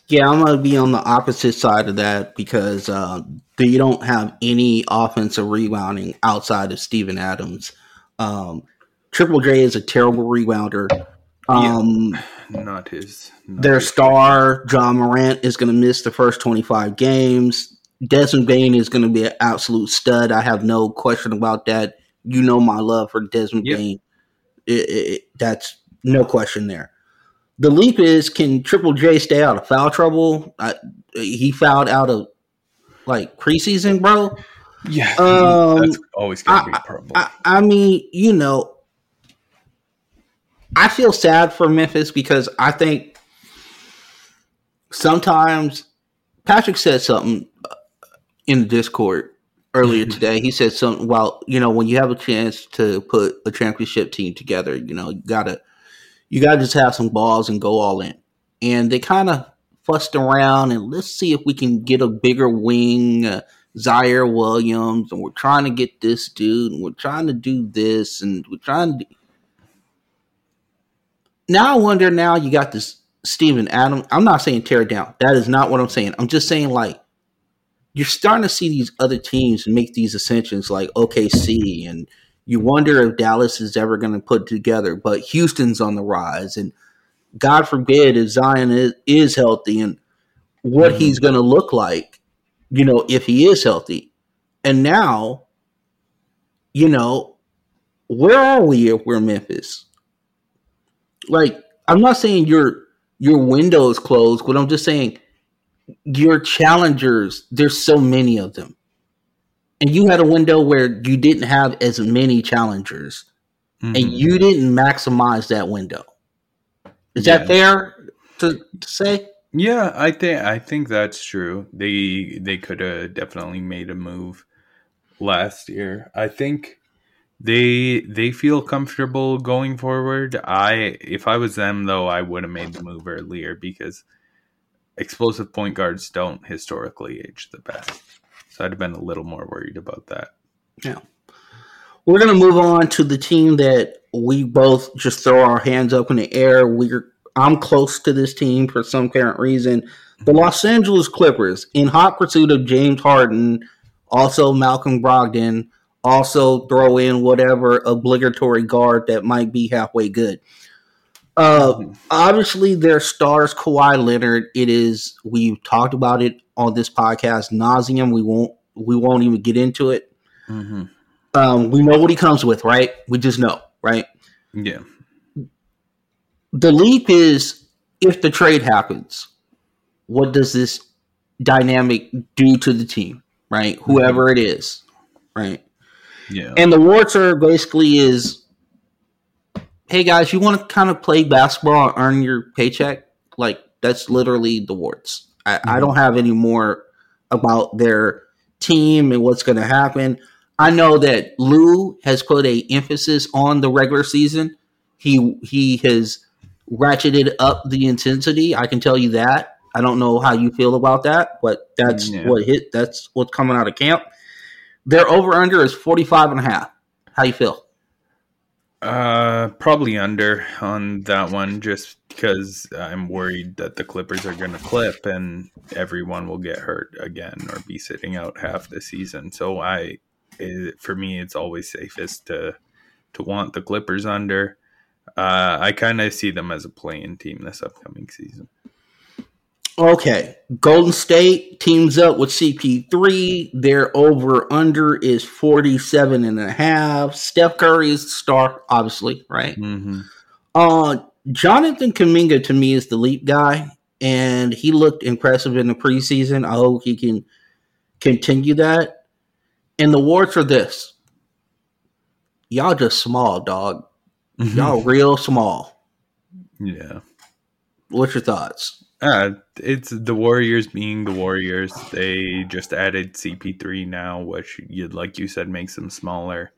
Yeah, I'm gonna be on the opposite side of that because uh, they don't have any offensive rebounding outside of Steven Adams. Um, Triple J is a terrible rebounder. Um, yeah, not his. Not their his star, John Morant, is going to miss the first 25 games. Desmond Bane is going to be an absolute stud. I have no question about that. You know my love for Desmond yep. Bane. It, it, it, that's no question there. The leap is can Triple J stay out of foul trouble? I, he fouled out of like preseason, bro. Yeah, um, that's always gonna I, be a problem. I, I mean, you know, I feel sad for Memphis because I think sometimes Patrick said something in the Discord earlier mm-hmm. today. He said something. while you know, when you have a chance to put a championship team together, you know, you gotta you got to just have some balls and go all in. And they kind of fussed around and let's see if we can get a bigger wing, uh, Ziaire Williams, and we're trying to get this dude, and we're trying to do this, and we're trying to. Now I wonder. Now you got this Steven Adam. I'm not saying tear it down. That is not what I'm saying. I'm just saying like you're starting to see these other teams make these ascensions, like OKC and you wonder if Dallas is ever going to put together. But Houston's on the rise, and God forbid if Zion is, is healthy and what mm-hmm. he's going to look like, you know, if he is healthy. And now, you know, where are we if we're Memphis? Like, I'm not saying your your window is closed, but I'm just saying your challengers. There's so many of them and you had a window where you didn't have as many challengers mm-hmm. and you didn't maximize that window. Is yeah. that fair to, to say? Yeah, I think I think that's true. They they could have definitely made a move last year. I think they they feel comfortable going forward. I if I was them though, I would have made the move earlier because explosive point guards don't historically age the best. So I'd have been a little more worried about that. Yeah. We're to move on to the team that we both just throw our hands up in the air. We're I'm close to this team for some current reason. The Los Angeles Clippers, in hot pursuit of James Harden, also Malcolm Brogdon, also throw in whatever obligatory guard that might be halfway good. Uh, obviously, their stars Kawhi Leonard. It is we've talked about it on this podcast nauseum. We won't we won't even get into it. Mm-hmm. Um, we know what he comes with, right? We just know, right? Yeah. The leap is if the trade happens, what does this dynamic do to the team, right? Mm-hmm. Whoever it is, right? Yeah. And the warts are basically is, hey guys, you want to kind of play basketball and earn your paycheck? Like that's literally the warts. I, mm-hmm. I don't have any more about their team and what's going to happen. I know that Lou has put a emphasis on the regular season. He he has ratcheted up the intensity. I can tell you that. I don't know how you feel about that, but that's yeah. what hit. That's what's coming out of camp. Their over under is 45 and a half. How you feel? Uh, probably under on that one, just because I'm worried that the Clippers are going to clip and everyone will get hurt again or be sitting out half the season. So I, it, for me, it's always safest to to want the Clippers under. Uh, I kind of see them as a playing team this upcoming season. Okay, Golden State teams up with CP3. Their over under is 47 and a half. Steph Curry is the star, obviously, right? Mm-hmm. Uh, Jonathan Kuminga to me is the leap guy, and he looked impressive in the preseason. I hope he can continue that. And the awards for this. Y'all just small, dog. Y'all real small. Yeah. What's your thoughts? Uh, it's the Warriors being the Warriors. They just added CP3 now, which, you, like you said, makes them smaller.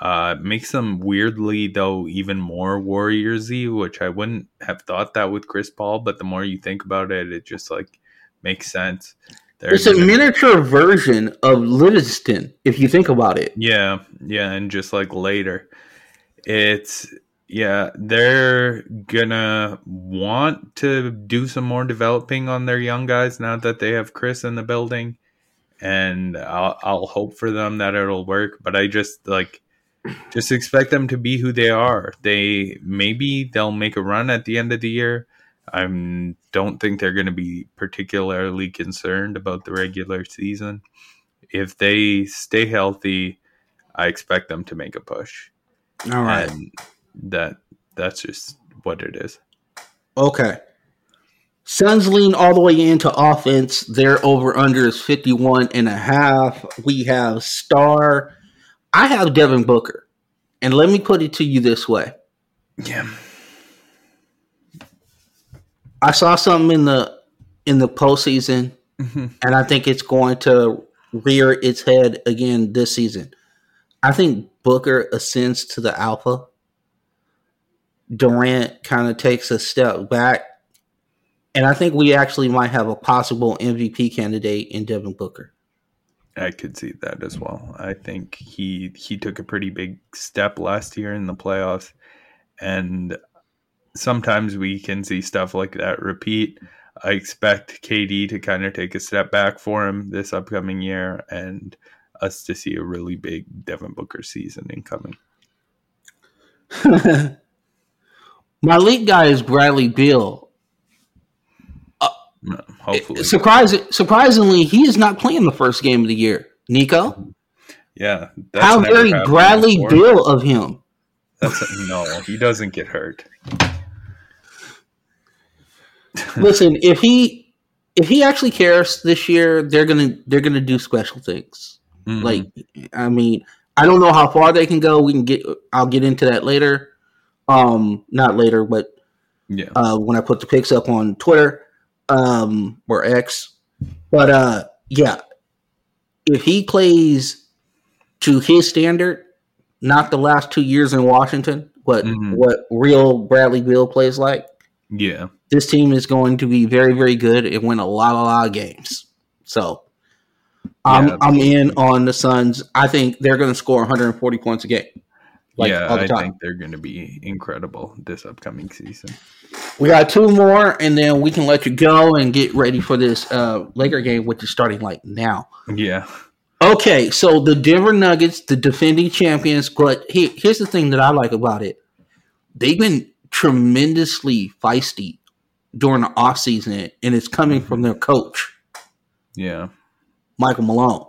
Uh, makes them weirdly though even more Warriorsy, which I wouldn't have thought that with Chris Paul. But the more you think about it, it just like makes sense. They're it's a miniature version of Livingston, if you think about it. Yeah, yeah, and just like later, it's yeah, they're gonna want to do some more developing on their young guys now that they have Chris in the building, and I'll, I'll hope for them that it'll work. But I just like just expect them to be who they are. They maybe they'll make a run at the end of the year. I don't think they're going to be particularly concerned about the regular season. If they stay healthy, I expect them to make a push. All right. And that that's just what it is. Okay. Suns lean all the way into offense. Their over under is 51 and a half. We have Star. I have Devin Booker. And let me put it to you this way. Yeah. I saw something in the in the postseason, mm-hmm. and I think it's going to rear its head again this season. I think Booker ascends to the alpha Durant kind of takes a step back. And I think we actually might have a possible MVP candidate in Devin Booker. I could see that as well. I think he he took a pretty big step last year in the playoffs, and sometimes we can see stuff like that repeat. I expect KD to kind of take a step back for him this upcoming year, and us to see a really big Devin Booker season incoming. My lead guy is Bradley Beal. Uh, hopefully, surprising, surprisingly, he is not playing the first game of the year. Nico, yeah, how very Bradley Beal of him. That's, no, he doesn't get hurt. Listen, if he if he actually cares this year, they're gonna they're gonna do special things. Mm-hmm. Like, I mean, I don't know how far they can go. We can get. I'll get into that later. Um, not later, but yeah, uh, when I put the pics up on Twitter, um, or X. But uh, yeah, if he plays to his standard, not the last two years in Washington, but mm-hmm. what real Bradley Beal plays like, yeah, this team is going to be very, very good and win a lot, a lot of games. So I'm yeah, I'm in on the Suns. I think they're going to score 140 points a game. Like yeah, I think they're going to be incredible this upcoming season. We got two more, and then we can let you go and get ready for this uh, Laker game, which is starting like now. Yeah. Okay, so the Denver Nuggets, the defending champions, but he, here's the thing that I like about it: they've been tremendously feisty during the off season, and it's coming mm-hmm. from their coach. Yeah, Michael Malone.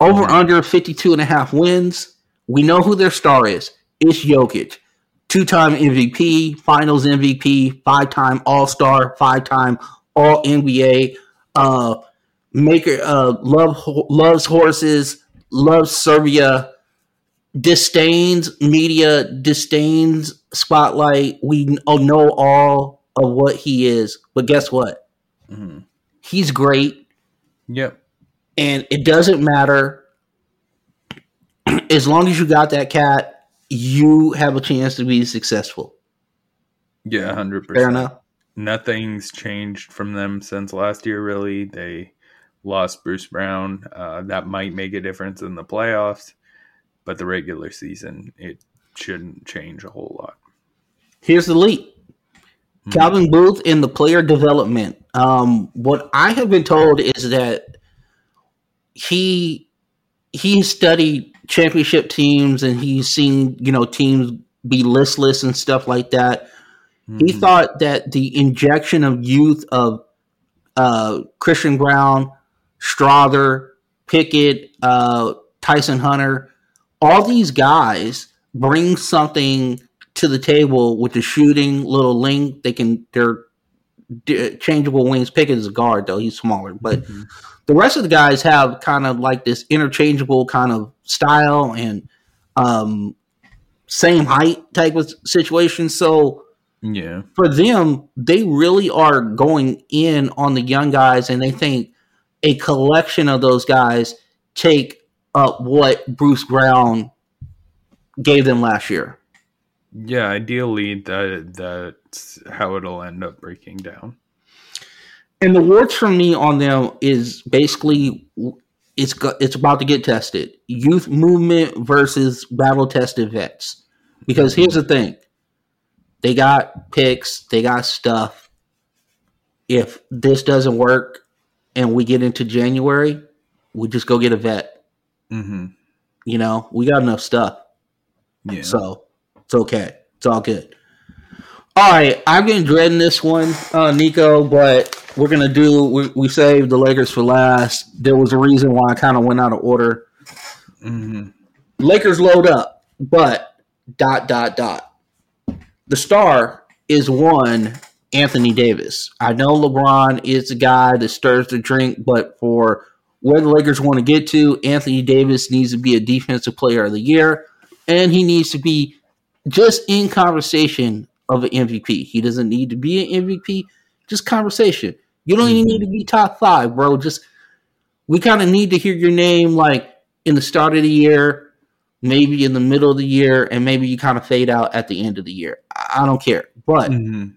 Over mm-hmm. under 52 and a half wins. We know who their star is. It's Jokic. Two time MVP, finals MVP, five time All Star, five time All NBA. Uh, maker uh, love loves horses, loves Serbia, disdains media, disdains spotlight. We know all of what he is, but guess what? Mm-hmm. He's great. Yep. And it doesn't matter as long as you got that cat, you have a chance to be successful. Yeah, hundred percent. Fair enough. Nothing's changed from them since last year. Really, they lost Bruce Brown. Uh, that might make a difference in the playoffs, but the regular season, it shouldn't change a whole lot. Here's the leak. Mm-hmm. Calvin Booth in the player development. Um, what I have been told is that he he studied championship teams and he's seen you know teams be listless and stuff like that. Mm-hmm. He thought that the injection of youth of uh, Christian Braun, Strawther, Pickett, uh, Tyson Hunter, all these guys bring something to the table with the shooting, little link. They can they're changeable wings. Pickett is a guard though; he's smaller, but mm-hmm. the rest of the guys have kind of like this interchangeable kind of style and um, same height type of situation. So yeah, for them, they really are going in on the young guys, and they think a collection of those guys take up what Bruce Brown gave them last year. Yeah, ideally that that's how it'll end up breaking down. And the words for me on them is basically it's it's about to get tested. Youth movement versus battle tested vets. Because here's the thing. They got picks, they got stuff. If this doesn't work and we get into January, we just go get a vet. Mm-hmm. You know, we got enough stuff. Yeah. So it's okay. It's all good. All right, I've been dreading this one, uh, Nico, but we're gonna do. We, we, saved the Lakers for last. There was a reason why I kind of went out of order. Mm-hmm. Lakers load up, but dot dot dot. The star is one Anthony Davis. I know LeBron is the guy that stirs the drink, but for where the Lakers want to get to, Anthony Davis needs to be a defensive player of the year, and he needs to be just in conversation of an MVP. He doesn't need to be an MVP, just conversation. You don't even need to be top five, bro. Just we kind of need to hear your name like in the start of the year, maybe in the middle of the year, and maybe you kind of fade out at the end of the year. I don't care. But mm-hmm.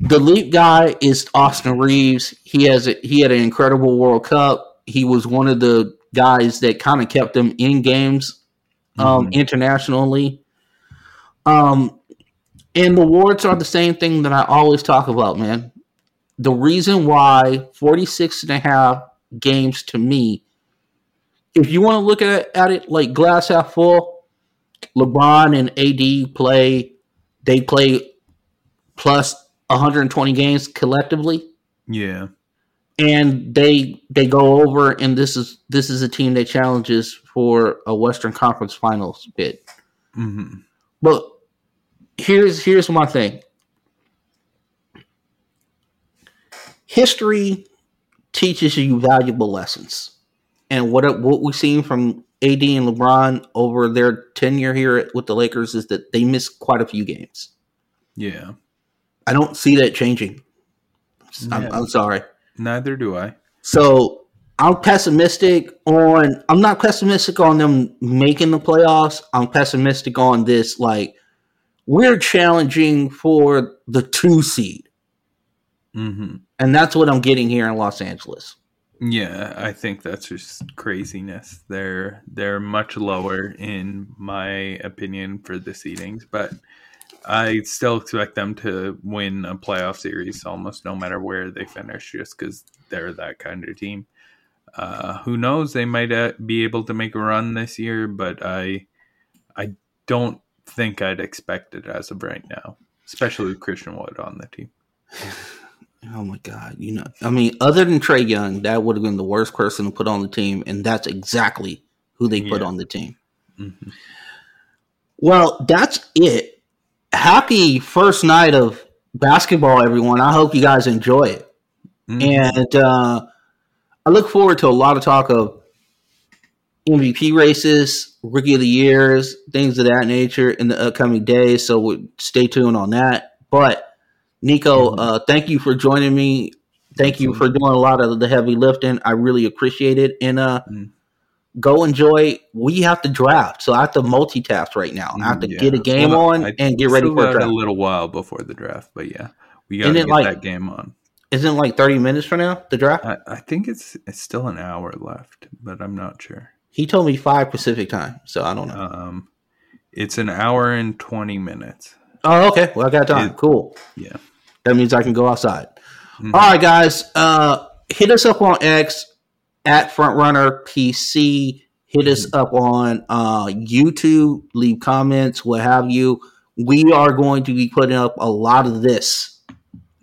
the lead guy is Austin Reaves. He has a, he had an incredible World Cup. He was one of the guys that kind of kept them in games um, mm-hmm. internationally. Um, and the awards are the same thing that I always talk about, man. The reason why 46 and a half games to me, if you want to look at it, at it like glass half full, LeBron and AD play, they play plus 120 games collectively. Yeah. And they they go over and this is this is a team that challenges for a Western Conference Finals bid. Mm-hmm. But here's here's my thing. History teaches you valuable lessons, and what what we've seen from AD and LeBron over their tenure here with the Lakers is that they miss quite a few games. Yeah, I don't see that changing. I'm, yeah. I'm sorry. Neither do I. So I'm pessimistic on. I'm not pessimistic on them making the playoffs. I'm pessimistic on this like we're challenging for the two seed. Mm-hmm. And that's what I'm getting here in Los Angeles. Yeah, I think that's just craziness. They're they're much lower in my opinion for the seedings, but I still expect them to win a playoff series almost no matter where they finish, just because they're that kind of team. Uh, who knows? They might uh, be able to make a run this year, but I I don't think I'd expect it as of right now, especially with Christian Wood on the team. Oh my God! You know, I mean, other than Trae Young, that would have been the worst person to put on the team, and that's exactly who they put yeah. on the team. Mm-hmm. Well, that's it. Happy first night of basketball, everyone. I hope you guys enjoy it, mm-hmm. and uh, I look forward to a lot of talk of MVP races, rookie of the years, things of that nature in the upcoming days. So we'll stay tuned on that. But Nico, uh, thank you for joining me. Thank you for doing a lot of the heavy lifting. I really appreciate it. And uh, mm. go enjoy. We have to draft, so I have to multitask right now. I have to yeah. get a game well, on I and get ready for a, little while before the draft, but yeah, we got to get like, that game on. Isn't it like thirty minutes from now the draft? I, I think it's it's still an hour left, but I'm not sure. He told me five Pacific time, so I don't know. Um, It's an hour and twenty minutes. Oh, okay. Well, I got time. It, cool. Yeah. That means I can go outside. Mm-hmm. All right, guys. Uh, hit us up on X at Frontrunner PC. Hit us mm-hmm. up on uh, YouTube. Leave comments, what have you. We are going to be putting up a lot of this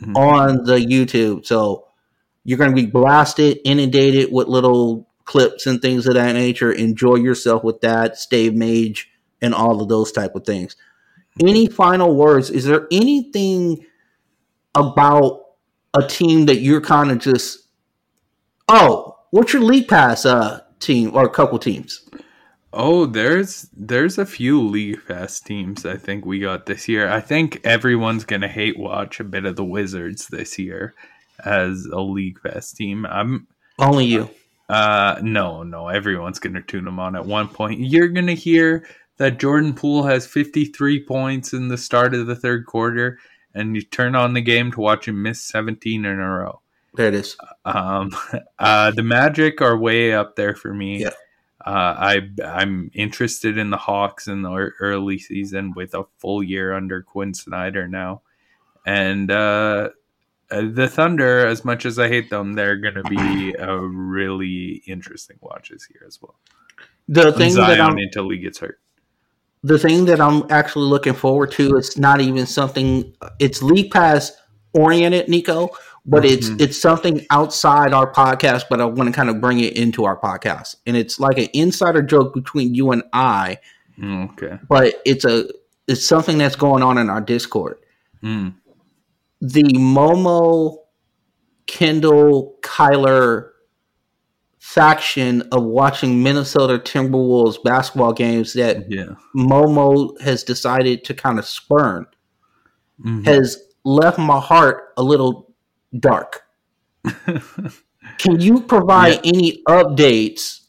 mm-hmm. on the YouTube. So you're going to be blasted, inundated with little clips and things of that nature. Enjoy yourself with that. Stay mage and all of those type of things. Any final words? Is there anything about a team that you're kind of just, oh, what's your league pass uh, team or a couple teams? Oh, there's there's a few league pass teams I think we got this year. I think everyone's gonna hate watch a bit of the Wizards this year as a league pass team. I'm only you. Uh, no, no, everyone's gonna tune them on at one point. You're gonna hear that Jordan Poole has 53 points in the start of the third quarter, and you turn on the game to watch him miss 17 in a row. There it is. Um, uh, the Magic are way up there for me. Yeah. Uh, I I'm interested in the Hawks in the early season with a full year under Quin Snyder now, and uh, uh, the Thunder, as much as I hate them, they're going to be a really interesting watches here as well. The thing Zion that I'm until he gets hurt. The thing that I'm actually looking forward to is not even something. It's league pass oriented, Nico, but mm-hmm. it's it's something outside our podcast. But I want to kind of bring it into our podcast, and it's like an insider joke between you and I. Mm, okay, but it's a it's something that's going on in our Discord. Mm the Momo, Kendall, Kyler faction of watching Minnesota Timberwolves basketball games that yeah. Momo has decided to kind of spurn mm-hmm. has left my heart a little dark. Can you provide yeah. any updates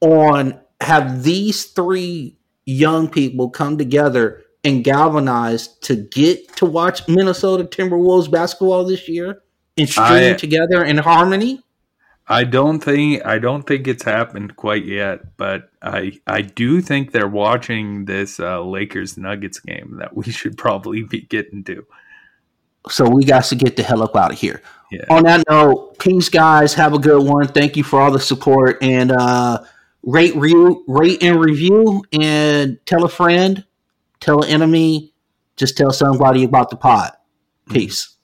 on have these three young people come together and galvanized to get to watch Minnesota Timberwolves basketball this year and stream together in harmony? I don't think I don't think it's happened quite yet, but I I do think they're watching this uh, Lakers Nuggets game that we should probably be getting to. So we got to get the hell up out of here. Yeah. On that note, peace, guys. Have a good one. Thank you for all the support and uh, rate, re- rate and review, and tell a friend tell an enemy, just tell somebody about the pod. Mm-hmm. Peace.